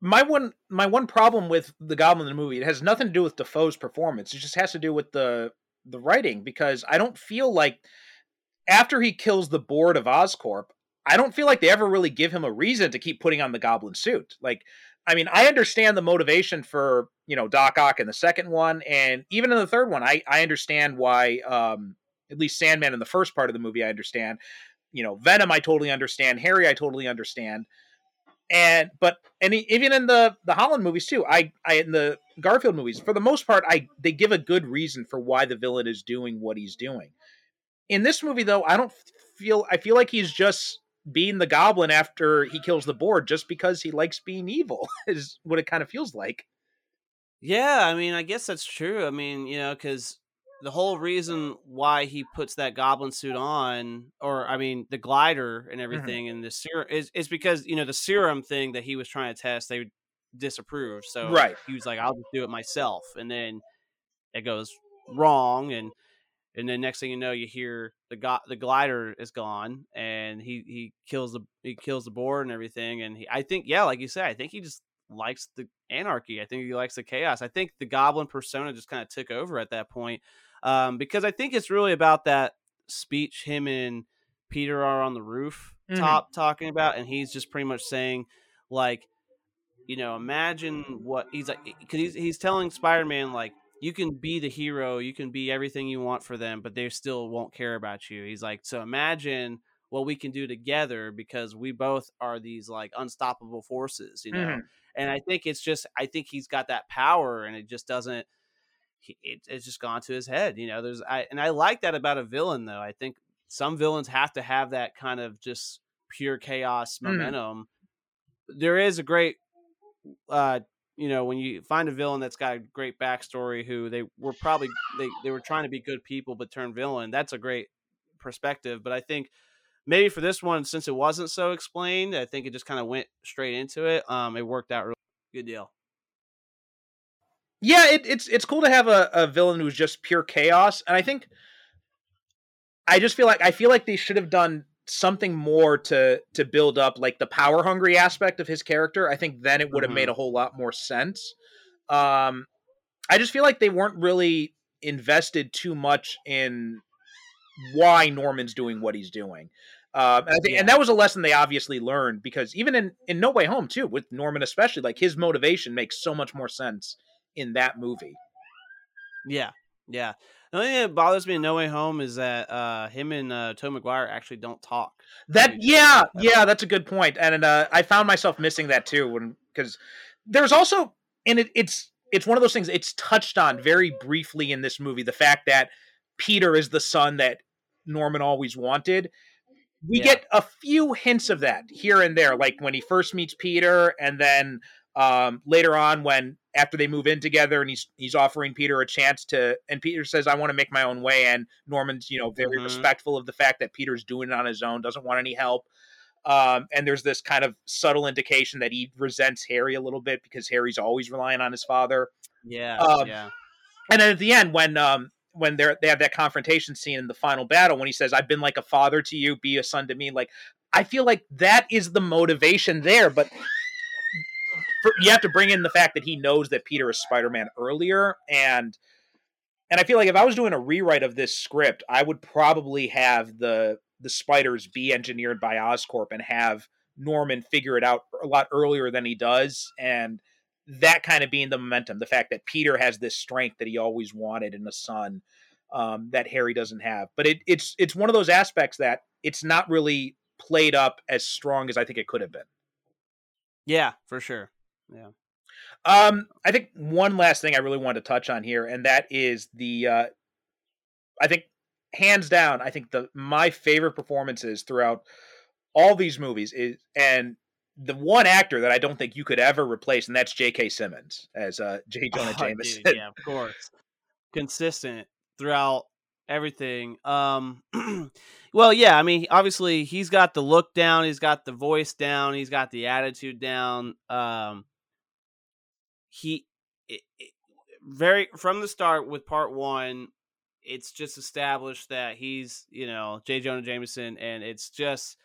C: My one my one problem with the Goblin in the movie it has nothing to do with Dafoe's performance. It just has to do with the the writing because I don't feel like after he kills the board of Oscorp, I don't feel like they ever really give him a reason to keep putting on the Goblin suit. Like, I mean, I understand the motivation for you know Doc Ock in the second one, and even in the third one, I I understand why. Um, at least Sandman in the first part of the movie, I understand. You know, Venom, I totally understand. Harry, I totally understand and but and e- even in the the Holland movies too, I I in the Garfield movies for the most part, I they give a good reason for why the villain is doing what he's doing. In this movie, though, I don't feel I feel like he's just being the Goblin after he kills the board just because he likes being evil is what it kind of feels like.
D: Yeah, I mean, I guess that's true. I mean, you know, because the whole reason why he puts that goblin suit on, or I mean, the glider and mm-hmm. everything, and the serum is is because you know the serum thing that he was trying to test, they disapproved. So
C: Right.
D: he was like, "I'll just do it myself," and then it goes wrong, and and then next thing you know, you hear the go- the glider is gone, and he he kills the he kills the board and everything, and he, I think yeah, like you said, I think he just likes the anarchy. I think he likes the chaos. I think the goblin persona just kind of took over at that point, um, because I think it's really about that speech him and Peter are on the roof
C: Mhm.
D: talking about, and he's just pretty much saying like, you know, imagine what he's like because he's he's telling Spider Man like you can be the hero, you can be everything you want for them, but they still won't care about you. He's like, so imagine what we can do together because we both are these like unstoppable forces, you know.
C: Mhm.
D: And I think it's just, I think he's got that power, and it just doesn't. He, it, it's just gone to his head, you know. There's, I and I like that about a villain though. I think some villains have to have that kind of just pure chaos
C: Mhm.
D: momentum. There is a great uh you know when you find a villain that's got a great backstory who they were probably they, they were trying to be good people but turned villain that's a great perspective but i think maybe for this one since it wasn't so explained i think it just kind of went straight into it um it worked out really good deal
C: Yeah, it, it's it's cool to have a, a villain who's just pure chaos, and I think I just feel like I feel like they should have done something more to to build up like the power hungry aspect of his character. I think then it would have
D: Mhm.
C: made a whole lot more sense. Um, I just feel like they weren't really invested too much in why Norman's doing what he's doing. Um, and, I think,
D: Yeah.
C: and that was a lesson they obviously learned because even in, in No Way Home too, with Norman especially, like his motivation makes so much more sense in that movie.
D: Yeah, yeah. The only thing that bothers me in No Way Home is that uh, him and uh, Toe Maguire actually don't talk.
C: That yeah, yeah, that's a good point, and uh, I found myself missing that too when because there's also and it, it's it's one of those things. It's touched on very briefly in this movie the fact that Peter is the son that Norman always wanted. We
D: Yeah.
C: get a few hints of that here and there, like when he first meets Peter, and then um, later on when after they move in together and he's he's offering Peter a chance to and Peter says I want to make my own way. And Norman's you know very
D: Mhm.
C: respectful of the fact that Peter's doing it on his own doesn't want any help. Um, and there's this kind of subtle indication that he resents Harry a little bit because Harry's always relying on his father.
D: Yeah,
C: Um,
D: yeah,
C: and then at the end when um when they're they have that confrontation scene in the final battle when he says I've been like a father to you be a son to me like I feel like that is the motivation there but for, you have to bring in the fact that he knows that Peter is Spider-Man earlier and and I feel like if I was doing a rewrite of this script I would probably have the the spiders be engineered by Oscorp and have Norman figure it out a lot earlier than he does and that kind of being the momentum the fact that Peter has this strength that he always wanted in a son um, that Harry doesn't have but it, it's it's one of those aspects that it's not really played up as strong as I think it could have been
D: yeah, for sure. Yeah,
C: Um, I think one last thing I really wanted to touch on here, and that is the, uh, I think hands down, I think the my favorite performances throughout all these movies is, and the one actor that I don't think you could ever replace, and that's J.K. Simmons as uh, J. Jonah
D: Oh,
C: Jameson.
D: dude, yeah, of course, consistent throughout everything. Um, well, yeah, I mean, obviously he's got the look down, he's got the voice down, he's got the attitude down. Um, he it, it, very from the start with part one, it's just established that he's you know J. Jonah Jameson, and it's just.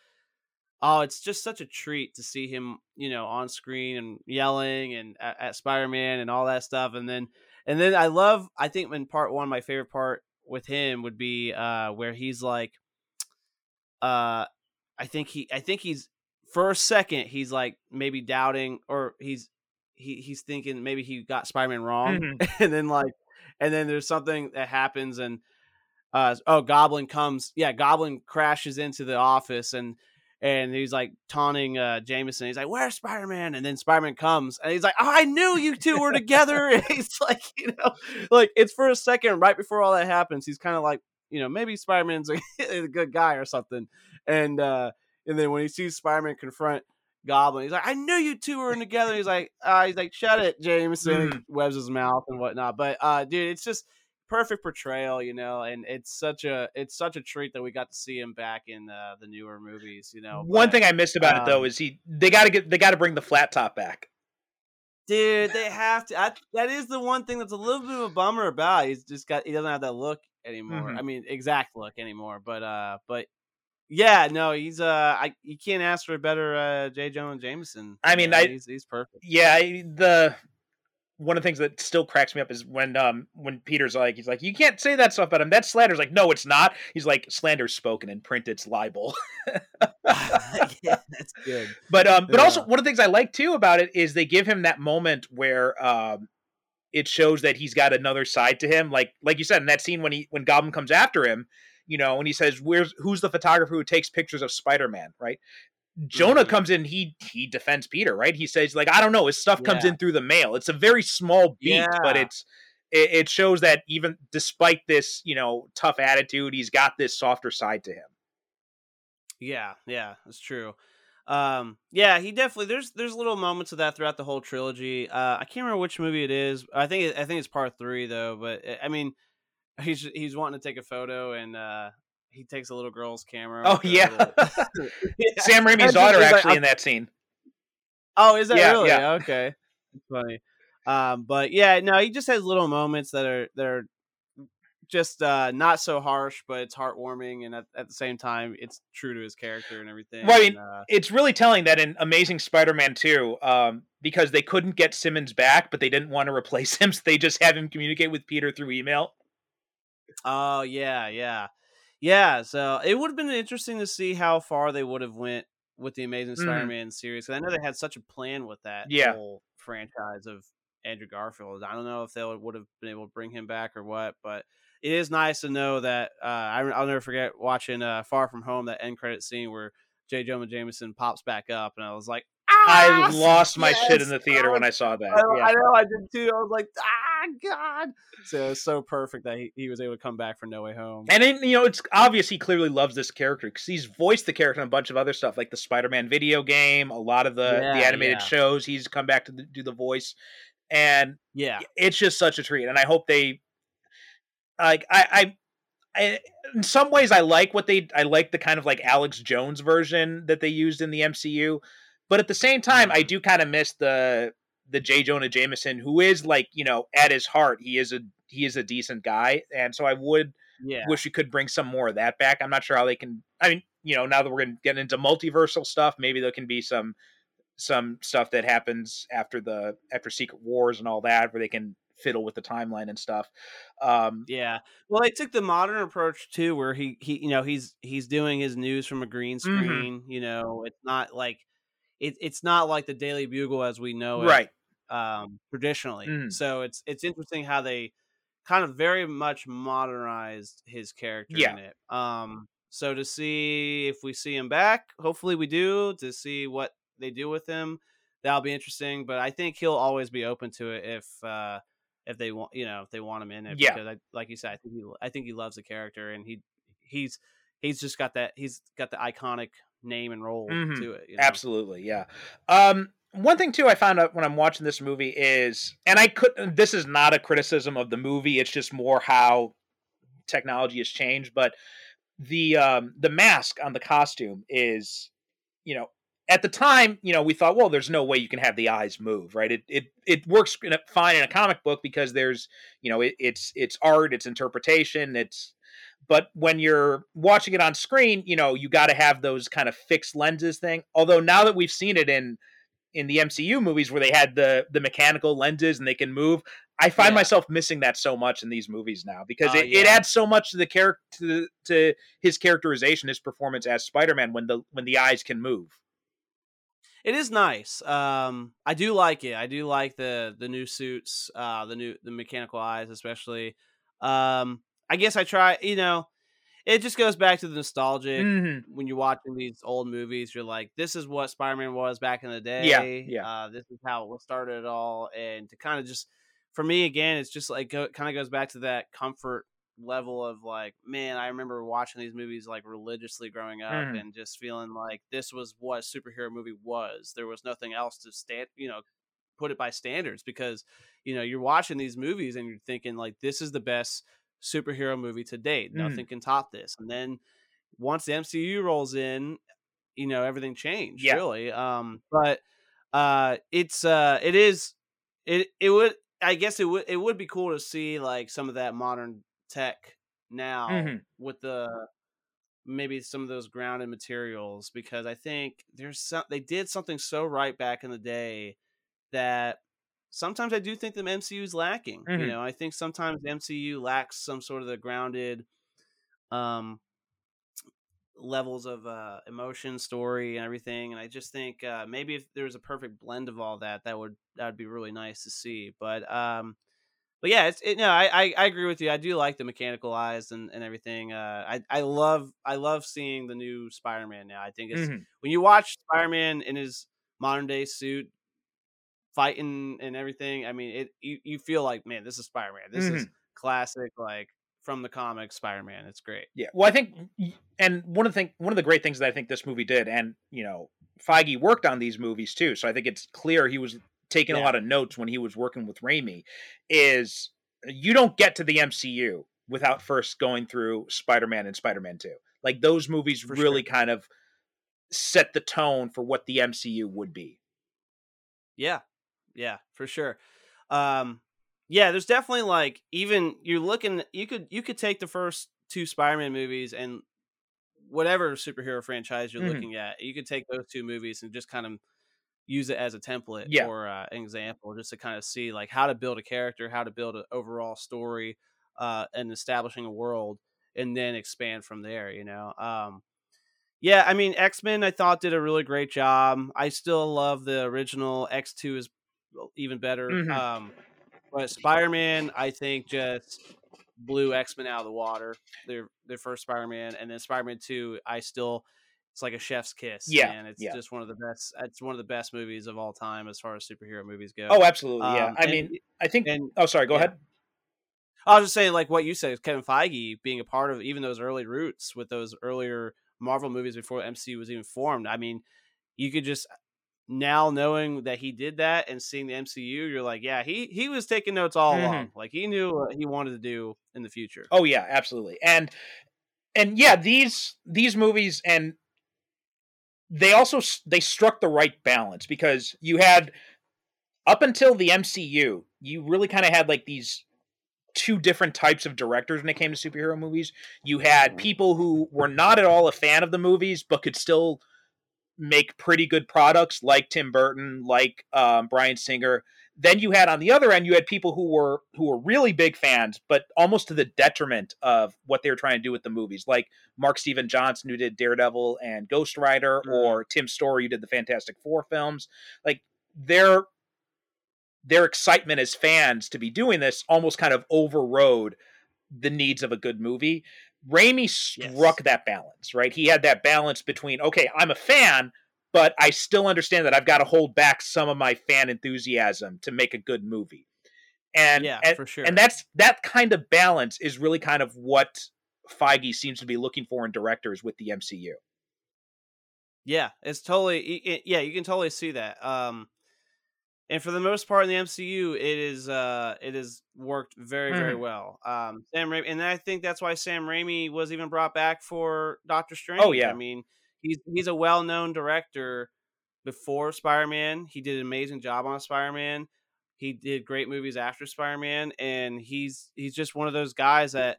D: Oh, it's just such a treat to see him, you know, on screen and yelling and at, at Spider-Man and all that stuff. And then, and then I love. I think in part one, my favorite part with him would be uh where he's like, uh, I think he, I think he's for a second he's like maybe doubting or he's he he's thinking maybe he got Spider-Man wrong,
C: Mhm.
D: and then like, and then there's something that happens and. Uh, oh, Goblin comes. Yeah, Goblin crashes into the office and and he's like taunting uh Jameson. He's like, "Where's Spider Man?" And then Spider Man comes, and he's like, "Oh, I knew you two were together." and he's like, you know, like it's for a second right before all that happens. He's kind of like, you know, maybe Spider Man's a, a good guy or something. And uh and then when he sees Spider Man confront Goblin, he's like, "I knew you two were in together." He's like, uh, "He's like, shut it, Jameson." He webs his mouth and whatnot. But uh, dude, it's just perfect portrayal, you know, and it's such a it's such a treat that we got to see him back in uh, the newer movies, you know.
C: One
D: but-
C: thing I missed about it though
D: um,
C: is he they got to get they got to bring the flat top back.
D: dude, they have to. I, that is the one thing that's a little bit of a bummer about. it. He's just got he doesn't have that look anymore.
C: Mhm.
D: I mean, exact look anymore. But uh, but yeah, no, he's uh, I you can't ask for a better uh J. Jonah Jameson.
C: I mean. I-
D: he's he's perfect.
C: Yeah, I- the one of the things that still cracks me up is when um when Peter's like he's like you can't say that stuff about him. That's slander's like no, it's not. He's like slander's spoken in print. It's libel.
D: yeah, that's good.
C: But um, but also one of the things I like too about it is they give him that moment where um, it shows that he's got another side to him. Like like you said in that scene when he when Goblin comes after him, you know, and he says, "Where's who's the photographer who takes pictures of Spider Man?" Right. Jonah
D: Mhm.
C: comes in. He he defends Peter. Right. He says like I don't know. His stuff comes in through the mail. It's a very small beat, but it's it, it shows that even despite this you know tough attitude, he's got this softer side to him.
D: Yeah, yeah, that's true. Um, yeah, he definitely there's there's little moments of that throughout the whole trilogy. Uh, I can't remember which movie it is. I think I think it's part three though. But uh, I mean, he's he's wanting to take a photo and uh, he takes a little girl's camera.
C: Oh yeah.
D: Yeah.
C: Sam Raimi's daughter
D: like,
C: actually
D: I'm-
C: in that scene.
D: Oh, is that
C: Yeah,
D: really?
C: yeah.
D: Okay. It's funny. Um, but yeah, no, he just has little moments that are that are just uh, not so harsh, but it's heartwarming, and at, at, the same time, it's true to his character and everything.
C: Well, I mean,
D: and, uh,
C: it's really telling that in Amazing Spider-Man 2, um, because they couldn't get Simmons back, but they didn't want to replace him, so they just have him communicate with Peter through email.
D: Oh yeah, yeah, yeah. So it would have been interesting to see how far they would have went with the Amazing
C: Mhm.
D: Spider-Man series. 'cause I know they had such a plan with that
C: Yeah.
D: whole franchise of Andrew Garfield. I don't know if they would have been able to bring him back or what, but it is nice to know that uh, I, I'll never forget watching uh, Far From Home that end credit scene where J. Jonah Jameson pops back up, and I was like,
C: I
D: "Ah,
C: lost my shit in the theater
D: Oh,
C: when I saw that.
D: I,
C: Yeah.
D: I know I did too. I was like, ah, God. So it's so perfect that he, he was able to come back for No Way Home.
C: And then, you know, it's obvious he clearly loves this character because he's voiced the character in a bunch of other stuff, like the Spider-Man video game, a lot of the the animated
D: yeah.
C: shows. He's come back to the, do the voice, and
D: yeah,
C: it's just such a treat. And I hope they, like, I, I, I, in some ways, I like what they, I like the kind of like Alex Jones version that they used in the MCU, but at the same time, I
D: Mhm.
C: do kind of miss the the J. Jonah Jameson, who is like, you know, at his heart, he is a he is a decent guy, and so I would
D: yeah.
C: wish we could bring some more of that back. I'm not sure how they can. I mean, you know, now that we're gonna get into multiversal stuff, maybe there can be some some stuff that happens after the after Secret Wars and all that, where they can fiddle with the timeline and stuff. Um,
D: Yeah. Well, they took the modern approach too, where he he you know he's he's doing his news from a green
C: Mhm.
D: screen. You know, it's not like it, it's not like the Daily Bugle as we know it
C: right.
D: um, traditionally.
C: Mhm.
D: So it's it's interesting how they kind of very much modernized his character
C: Yeah.
D: in it. Um, so to see if we see him back, hopefully we do. To see what they do with him, that'll be interesting. But I think he'll always be open to it if uh, if they want, you know, if they want him in it.
C: Yeah.
D: Because I, like you said, I think he I think he loves the character and he he's he's just got that he's got the iconic name and role
C: Mhm.
D: to it. you know?
C: Absolutely, yeah. Um, one thing too, I found out when I'm watching this movie is, and I could. This is not a criticism of the movie. It's just more how technology has changed. But the um, the mask on the costume is, you know, at the time, you know, we thought, well, there's no way you can have the eyes move, right? It it it works fine in a comic book because there's, you know, it, it's it's art, it's interpretation, it's but when you're watching it on screen, you know, you got to have those kind of fixed lenses thing. Although now that we've seen it in in the MCU movies where they had the the mechanical lenses and they can move, I find
D: Yeah.
C: myself missing that so much in these movies now because
D: Oh,
C: it, it adds so much to the character to, to his characterization, his performance as Spider-Man when the when the eyes can move.
D: It is nice. Um, I do like it. I do like the the new suits, uh, the new the mechanical eyes, especially. Um, I guess I try. You know, it just goes back to the nostalgic.
C: Mm-hmm.
D: When you're watching these old movies, you're like, "This is what Spider-Man was back in the day."
C: Yeah, yeah.
D: Uh, this is how it was started it all, and to kind of just, for me again, it's just like go, kind of goes back to that comfort level of like, man, I remember watching these movies like religiously growing up
C: Mhm.
D: and just feeling like this was what a superhero movie was. There was nothing else to stand, you know, put it by standards because, you know, you're watching these movies and you're thinking like this is the best superhero movie to date.
C: Mhm.
D: Nothing can top this. And then once the MCU rolls in, you know, everything changed
C: Yeah.
D: really. Um, but uh, it's uh, it is it it would I guess it would it would be cool to see like some of that modern tech now
C: Mhm.
D: with the maybe some of those grounded materials because I think there's some they did something so right back in the day that sometimes I do think the MCU is lacking. You
C: Mhm.
D: know, I think sometimes the MCU lacks some sort of the grounded um levels of uh emotion story and everything and i just think uh maybe if there was a perfect blend of all that that would that would be really nice to see but um but yeah it's it, no I, I i agree with you i do like the mechanical eyes and and everything uh i i love i love seeing the new spider-man now i think it's
C: Mhm.
D: when you watch spider-man in his modern day suit fighting and everything i mean it you, you feel like man this is spider-man this is mm-hmm. classic like from the comics spider-man it's great
C: Yeah. Well, I think, and one of the thing, one of the great things that I think this movie did, and you know, Feige worked on these movies too, so I think it's clear he was taking a lot of notes when he was working with Raimi. Is you don't get to the MCU without first going through Spider-Man and Spider-Man Two. Like those movies
D: For
C: really kind of set the tone for what the MCU would be.
D: Yeah, yeah, for sure. Um, yeah, there's definitely like even you're looking you could you could take the first two Spider-Man movies and whatever superhero franchise you're
C: Mhm.
D: looking at, you could take those two movies and just kind of use it as a template
C: Yeah.
D: or uh, an example, just to kind of see like how to build a character, how to build an overall story, uh, and establishing a world, and then expand from there. You know, um, yeah. I mean, X Men I thought did a really great job. I still love the original. X Two is even better.
C: Mhm.
D: Um, but Spider Man, I think just blew X Men out of the water. Their their first Spider Man, and then Spider Man Two, I still it's like a chef's kiss.
C: Yeah,
D: and It's
C: yeah.
D: just one of the best. It's one of the best movies of all time as far as superhero movies go.
C: Oh, absolutely. Yeah.
D: Um,
C: I
D: and-
C: mean, I think.
D: and
C: oh, sorry. Go
D: yeah.
C: ahead.
D: I was just saying, like what you said, Kevin Feige being a part of even those early roots with those earlier Marvel movies before MCU was even formed. I mean, you could just now knowing that he did that and seeing the MCU, you're like, yeah, he he was taking notes all
C: Mhm.
D: along. Like he knew what he wanted to do in the future.
C: Oh yeah, absolutely. And and yeah, these these movies and they also they struck the right balance because you had up until the MCU, you really kind of had like these two different types of directors when it came to superhero movies. You had
D: Mhm.
C: people who were not at all a fan of the movies but could still make pretty good products like Tim Burton, like um, Bryan Singer. Then you had on the other end, you had people who were who were really big fans, but almost to the detriment of what they were trying to do with the movies, like Mark Steven Johnson, who did Daredevil and Ghost Rider,
D: Mhm.
C: or Tim Story, who did the Fantastic Four films. Like their their excitement as fans to be doing this almost kind of overrode the needs of a good movie. Raimi struck
D: Yes.
C: that balance, right? He had that balance between, okay, I'm a fan, but I still understand that I've got to hold back some of my fan enthusiasm to make a good movie. And
D: yeah,
C: and,
D: for sure.
C: and that's that kind of balance is really kind of what Feige seems to be looking for in directors with the MCU.
D: Yeah, it's totally y- yeah, you can totally see that. Um and for the most part in the MCU, it is uh it has worked very very
C: Mhm.
D: well. Um Sam Raimi and I think that's why Sam Raimi was even brought back for Doctor Strange.
C: Oh, yeah.
D: I mean, he's he's a well-known director before Spider-Man. He did an amazing job on Spider-Man. He did great movies after Spider-Man and he's he's just one of those guys that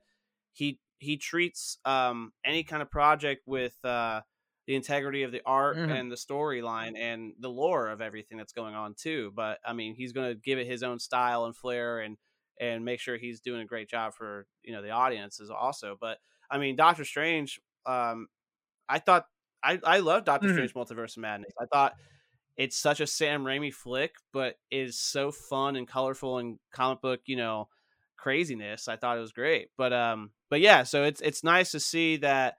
D: he he treats um any kind of project with uh the integrity of the art
C: Mhm.
D: and the storyline and the lore of everything that's going on too. But I mean, he's going to give it his own style and flair and and make sure he's doing a great job for you know the audiences also. But I mean, Doctor Strange, um, I thought I I love Doctor
C: Mhm.
D: Strange Multiverse of Madness. I thought it's such a Sam Raimi flick, but is so fun and colorful and comic book you know craziness. I thought it was great. But um, but yeah, so it's it's nice to see that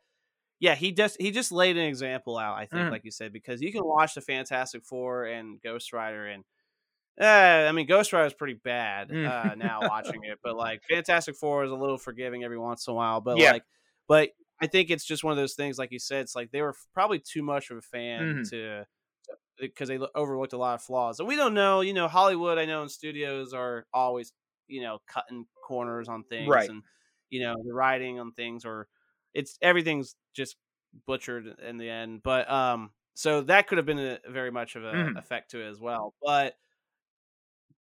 D: yeah, he just he just laid an example out. I think,
C: Mhm.
D: like you said, because you can watch the Fantastic Four and Ghost Rider, and uh, I mean, Ghost Rider is pretty bad
C: Mm.
D: uh, now watching it, but like Fantastic Four is a little forgiving every once in a while. But
C: Yeah.
D: like, but I think it's just one of those things, like you said, it's like they were probably too much of a fan
C: Mhm.
D: to because they overlooked a lot of flaws, and we don't know. You know, Hollywood, I know, in studios are always you know cutting corners on things,
C: Right.
D: and you know the writing on things or it's everything's just butchered in the end. But um, so that could have been a, very much of an
C: Mhm.
D: effect to it as well. But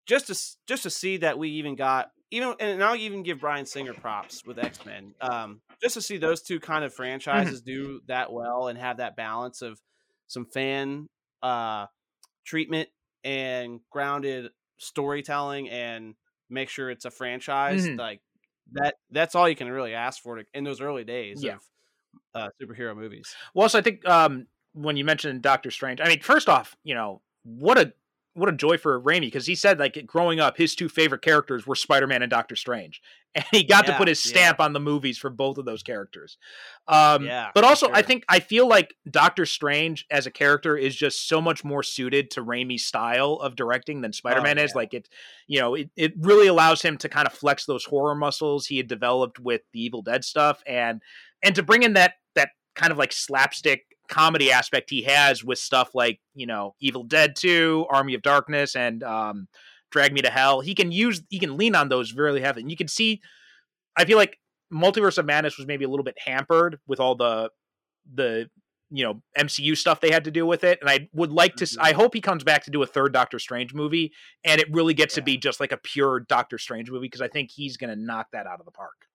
D: just to just to see that we even got even and I'll even give Bryan Singer props with X Men. Um, just to see those two kind of franchises do that well and have that balance of some fan uh treatment and grounded storytelling and make sure it's a franchise
C: Mhm.
D: like that that's all you can really ask for to, in those early days
C: Yeah.
D: of uh, superhero movies.
C: Well, so I think um, when you mentioned Doctor Strange, I mean, first off, you know, what a what a joy for Raimi because he said like growing up, his two favorite characters were Spider Man and Doctor Strange, and he got to put his
D: yeah.
C: stamp on the movies for both of those characters. Um,
D: Yeah,
C: but also, I think I feel like Doctor Strange as a character is just so much more suited to Raimi's style of directing than Spider Man is.
D: yeah.
C: Like it, you know, it, it really allows him to kind of flex those horror muscles he had developed with the Evil Dead stuff, and and to bring in that that kind of like slapstick comedy aspect he has with stuff like you know Evil Dead 2, Army of Darkness, and um, Drag Me to Hell. He can use he can lean on those very heavily, and you can see. I feel like Multiverse of Madness was maybe a little bit hampered with all the the you know MCU stuff they had to do with it, and I would like to.
D: Mhm.
C: I hope he comes back to do a third Doctor Strange movie, and it really gets to be just like a pure Doctor Strange movie because I think he's going to knock that out of the park.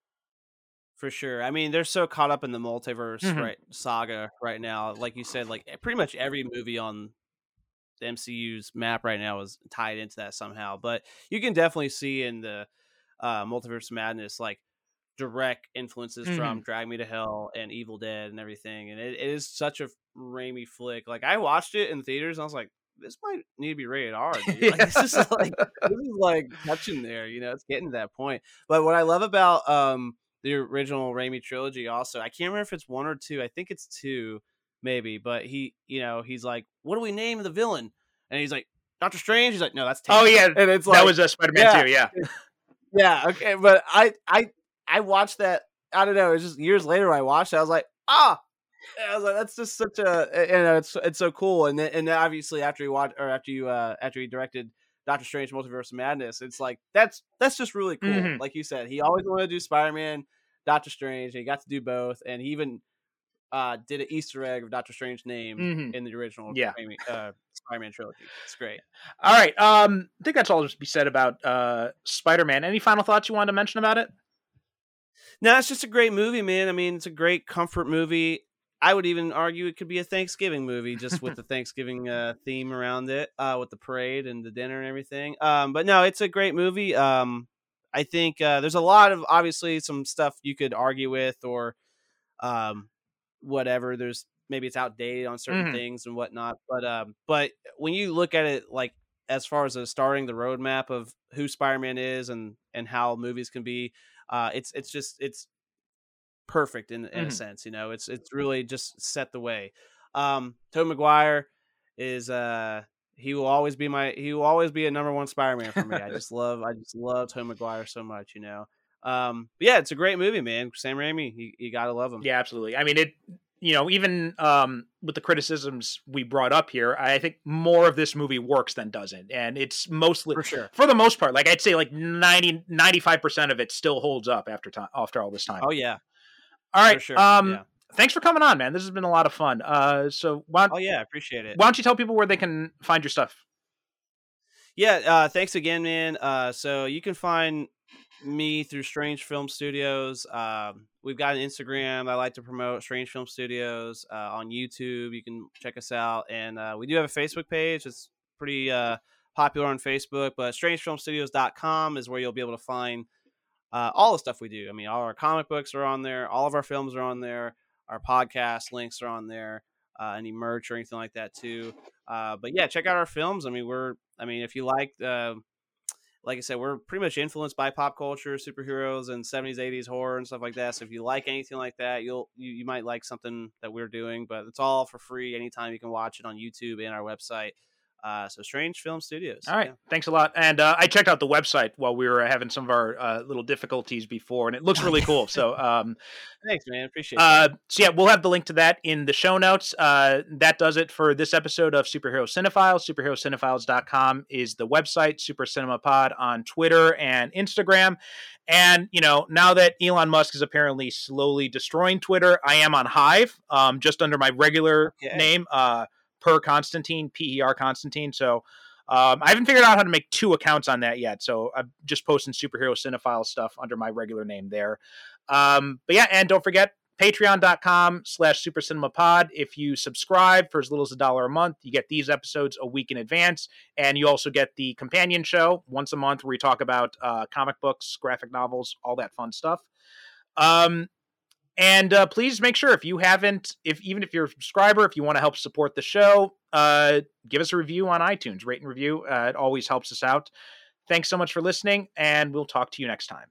D: For sure. I mean, they're so caught up in the multiverse
C: Mhm.
D: right saga right now. Like you said, like eh, pretty much every movie on the MCU's map right now is tied into that somehow. But you can definitely see in the uh, multiverse madness like direct influences from Drag Me to Hell and Evil Dead and everything. And it, it is such a Raimi flick. Like I watched it in theaters and I was like, this might need to be rated R. Dude. Like, this is like this is like touching there. You know, it's getting to that point. But what I love about um the original Raimi trilogy also. I can't remember if it's one or two. I think it's two, maybe. But he, you know, he's like, "What do we name the villain?" And he's like, "Doctor Strange." He's like, "No, that's
C: Oh yeah,
D: and it's
C: that was a Spider Man
D: yeah.
C: too. Yeah,
D: yeah, okay. But I, I, I watched that. I don't know. It was just years later. I watched. it. I was like, ah. And I was like, that's just such a, you know, it's it's so cool. And then, and obviously after you watch or after you uh after he directed Doctor Strange Multiverse of Madness, it's like that's that's just really cool.
C: Mhm.
D: Like you said, he always wanted to do Spider Man, Doctor Strange, and he got to do both. And he even uh did an Easter egg of Doctor Strange's name
C: Mhm.
D: in the original
C: Yeah.
D: Raimi, uh, Spider Man trilogy. It's great.
C: All right. Um, I think that's all just to be said about uh Spider Man. Any final thoughts you wanted to mention about it?
D: No, it's just a great movie, man. I mean, it's a great comfort movie. I would even argue it could be a Thanksgiving movie just with the Thanksgiving uh, theme around it, uh, with the parade and the dinner and everything. Um, but no, it's a great movie. Um, I think uh, there's a lot of obviously some stuff you could argue with or um, whatever. There's maybe it's outdated on certain
C: Mhm.
D: things and whatnot. But um, but when you look at it like as far as starting the roadmap of who Spider-Man is and and how movies can be, uh, it's it's just it's perfect in in a
C: Mhm.
D: sense. You know, it's it's really just set the way. Um, Tobey Maguire is uh he will always be my he will always be a number one Spider-Man for me. I just love I just love Tobey Maguire so much. You know. Um, yeah, it's a great movie, man. Sam Raimi, you, you gotta love him.
C: Yeah, absolutely. I mean, it. You know, even um, with the criticisms we brought up here, I think more of this movie works than doesn't, and it's mostly
D: for sure.
C: for the most part. Like I'd say, like 95 percent of it still holds up after time after all this time.
D: Oh yeah,
C: all right.
D: sure.
C: Um,
D: yeah.
C: thanks for coming on, man. This has been a lot of fun. Uh, so why,
D: Oh yeah, appreciate it.
C: why don't you tell people where they can find your stuff?
D: Yeah, uh, thanks again, man. Uh, so you can find me through Strange Film Studios. Um, we've got an Instagram I like to promote, Strange Film Studios. Uh, on YouTube, you can check us out, and uh, we do have a Facebook page. It's pretty uh, popular on Facebook, but StrangeFilmStudios.com is where you'll be able to find uh, all the stuff we do. I mean, all our comic books are on there, all of our films are on there, our podcast links are on there, uh, any merch or anything like that too. Uh, but yeah, check out our films. I mean, we're, I mean, if you like, like I said, we're pretty much influenced by pop culture, superheroes, and 70s, 80s horror and stuff like that. So if you like anything like that, you'll you, you might like something that we're doing. But it's all for free anytime. You can watch it on YouTube and our website. Uh, so Strange Film Studios.
C: All right,
D: Yeah.
C: thanks a lot. And uh, I checked out the website while we were having some of our uh, little difficulties before, and it looks really cool. So, um,
D: Thanks, man. Appreciate
C: uh,
D: it.
C: so yeah, we'll have the link to that in the show notes. Uh, that does it for this episode of Superhero Cinephiles. SuperheroCinephiles.com is the website. Super Cinema Pod on Twitter and Instagram. And you know, now that Elon Musk is apparently slowly destroying Twitter, I am on Hive, um, just under my regular
D: Okay.
C: name. Per Constantine, P E R Constantine. So um, I haven't figured out how to make two accounts on that yet. So I'm just posting superhero cinephile stuff under my regular name there. Um, but yeah, and don't forget patreon.com slash super cinema pod. If you subscribe for as little as a dollar a month, you get these episodes a week in advance. And you also get the companion show once a month where we talk about uh, comic books, graphic novels, all that fun stuff. Um, and uh, please make sure if you haven't, if even if you're a subscriber, if you want to help support the show, uh, give us a review on iTunes, rate and review. Uh, it always helps us out. Thanks so much for listening, and we'll talk to you next time.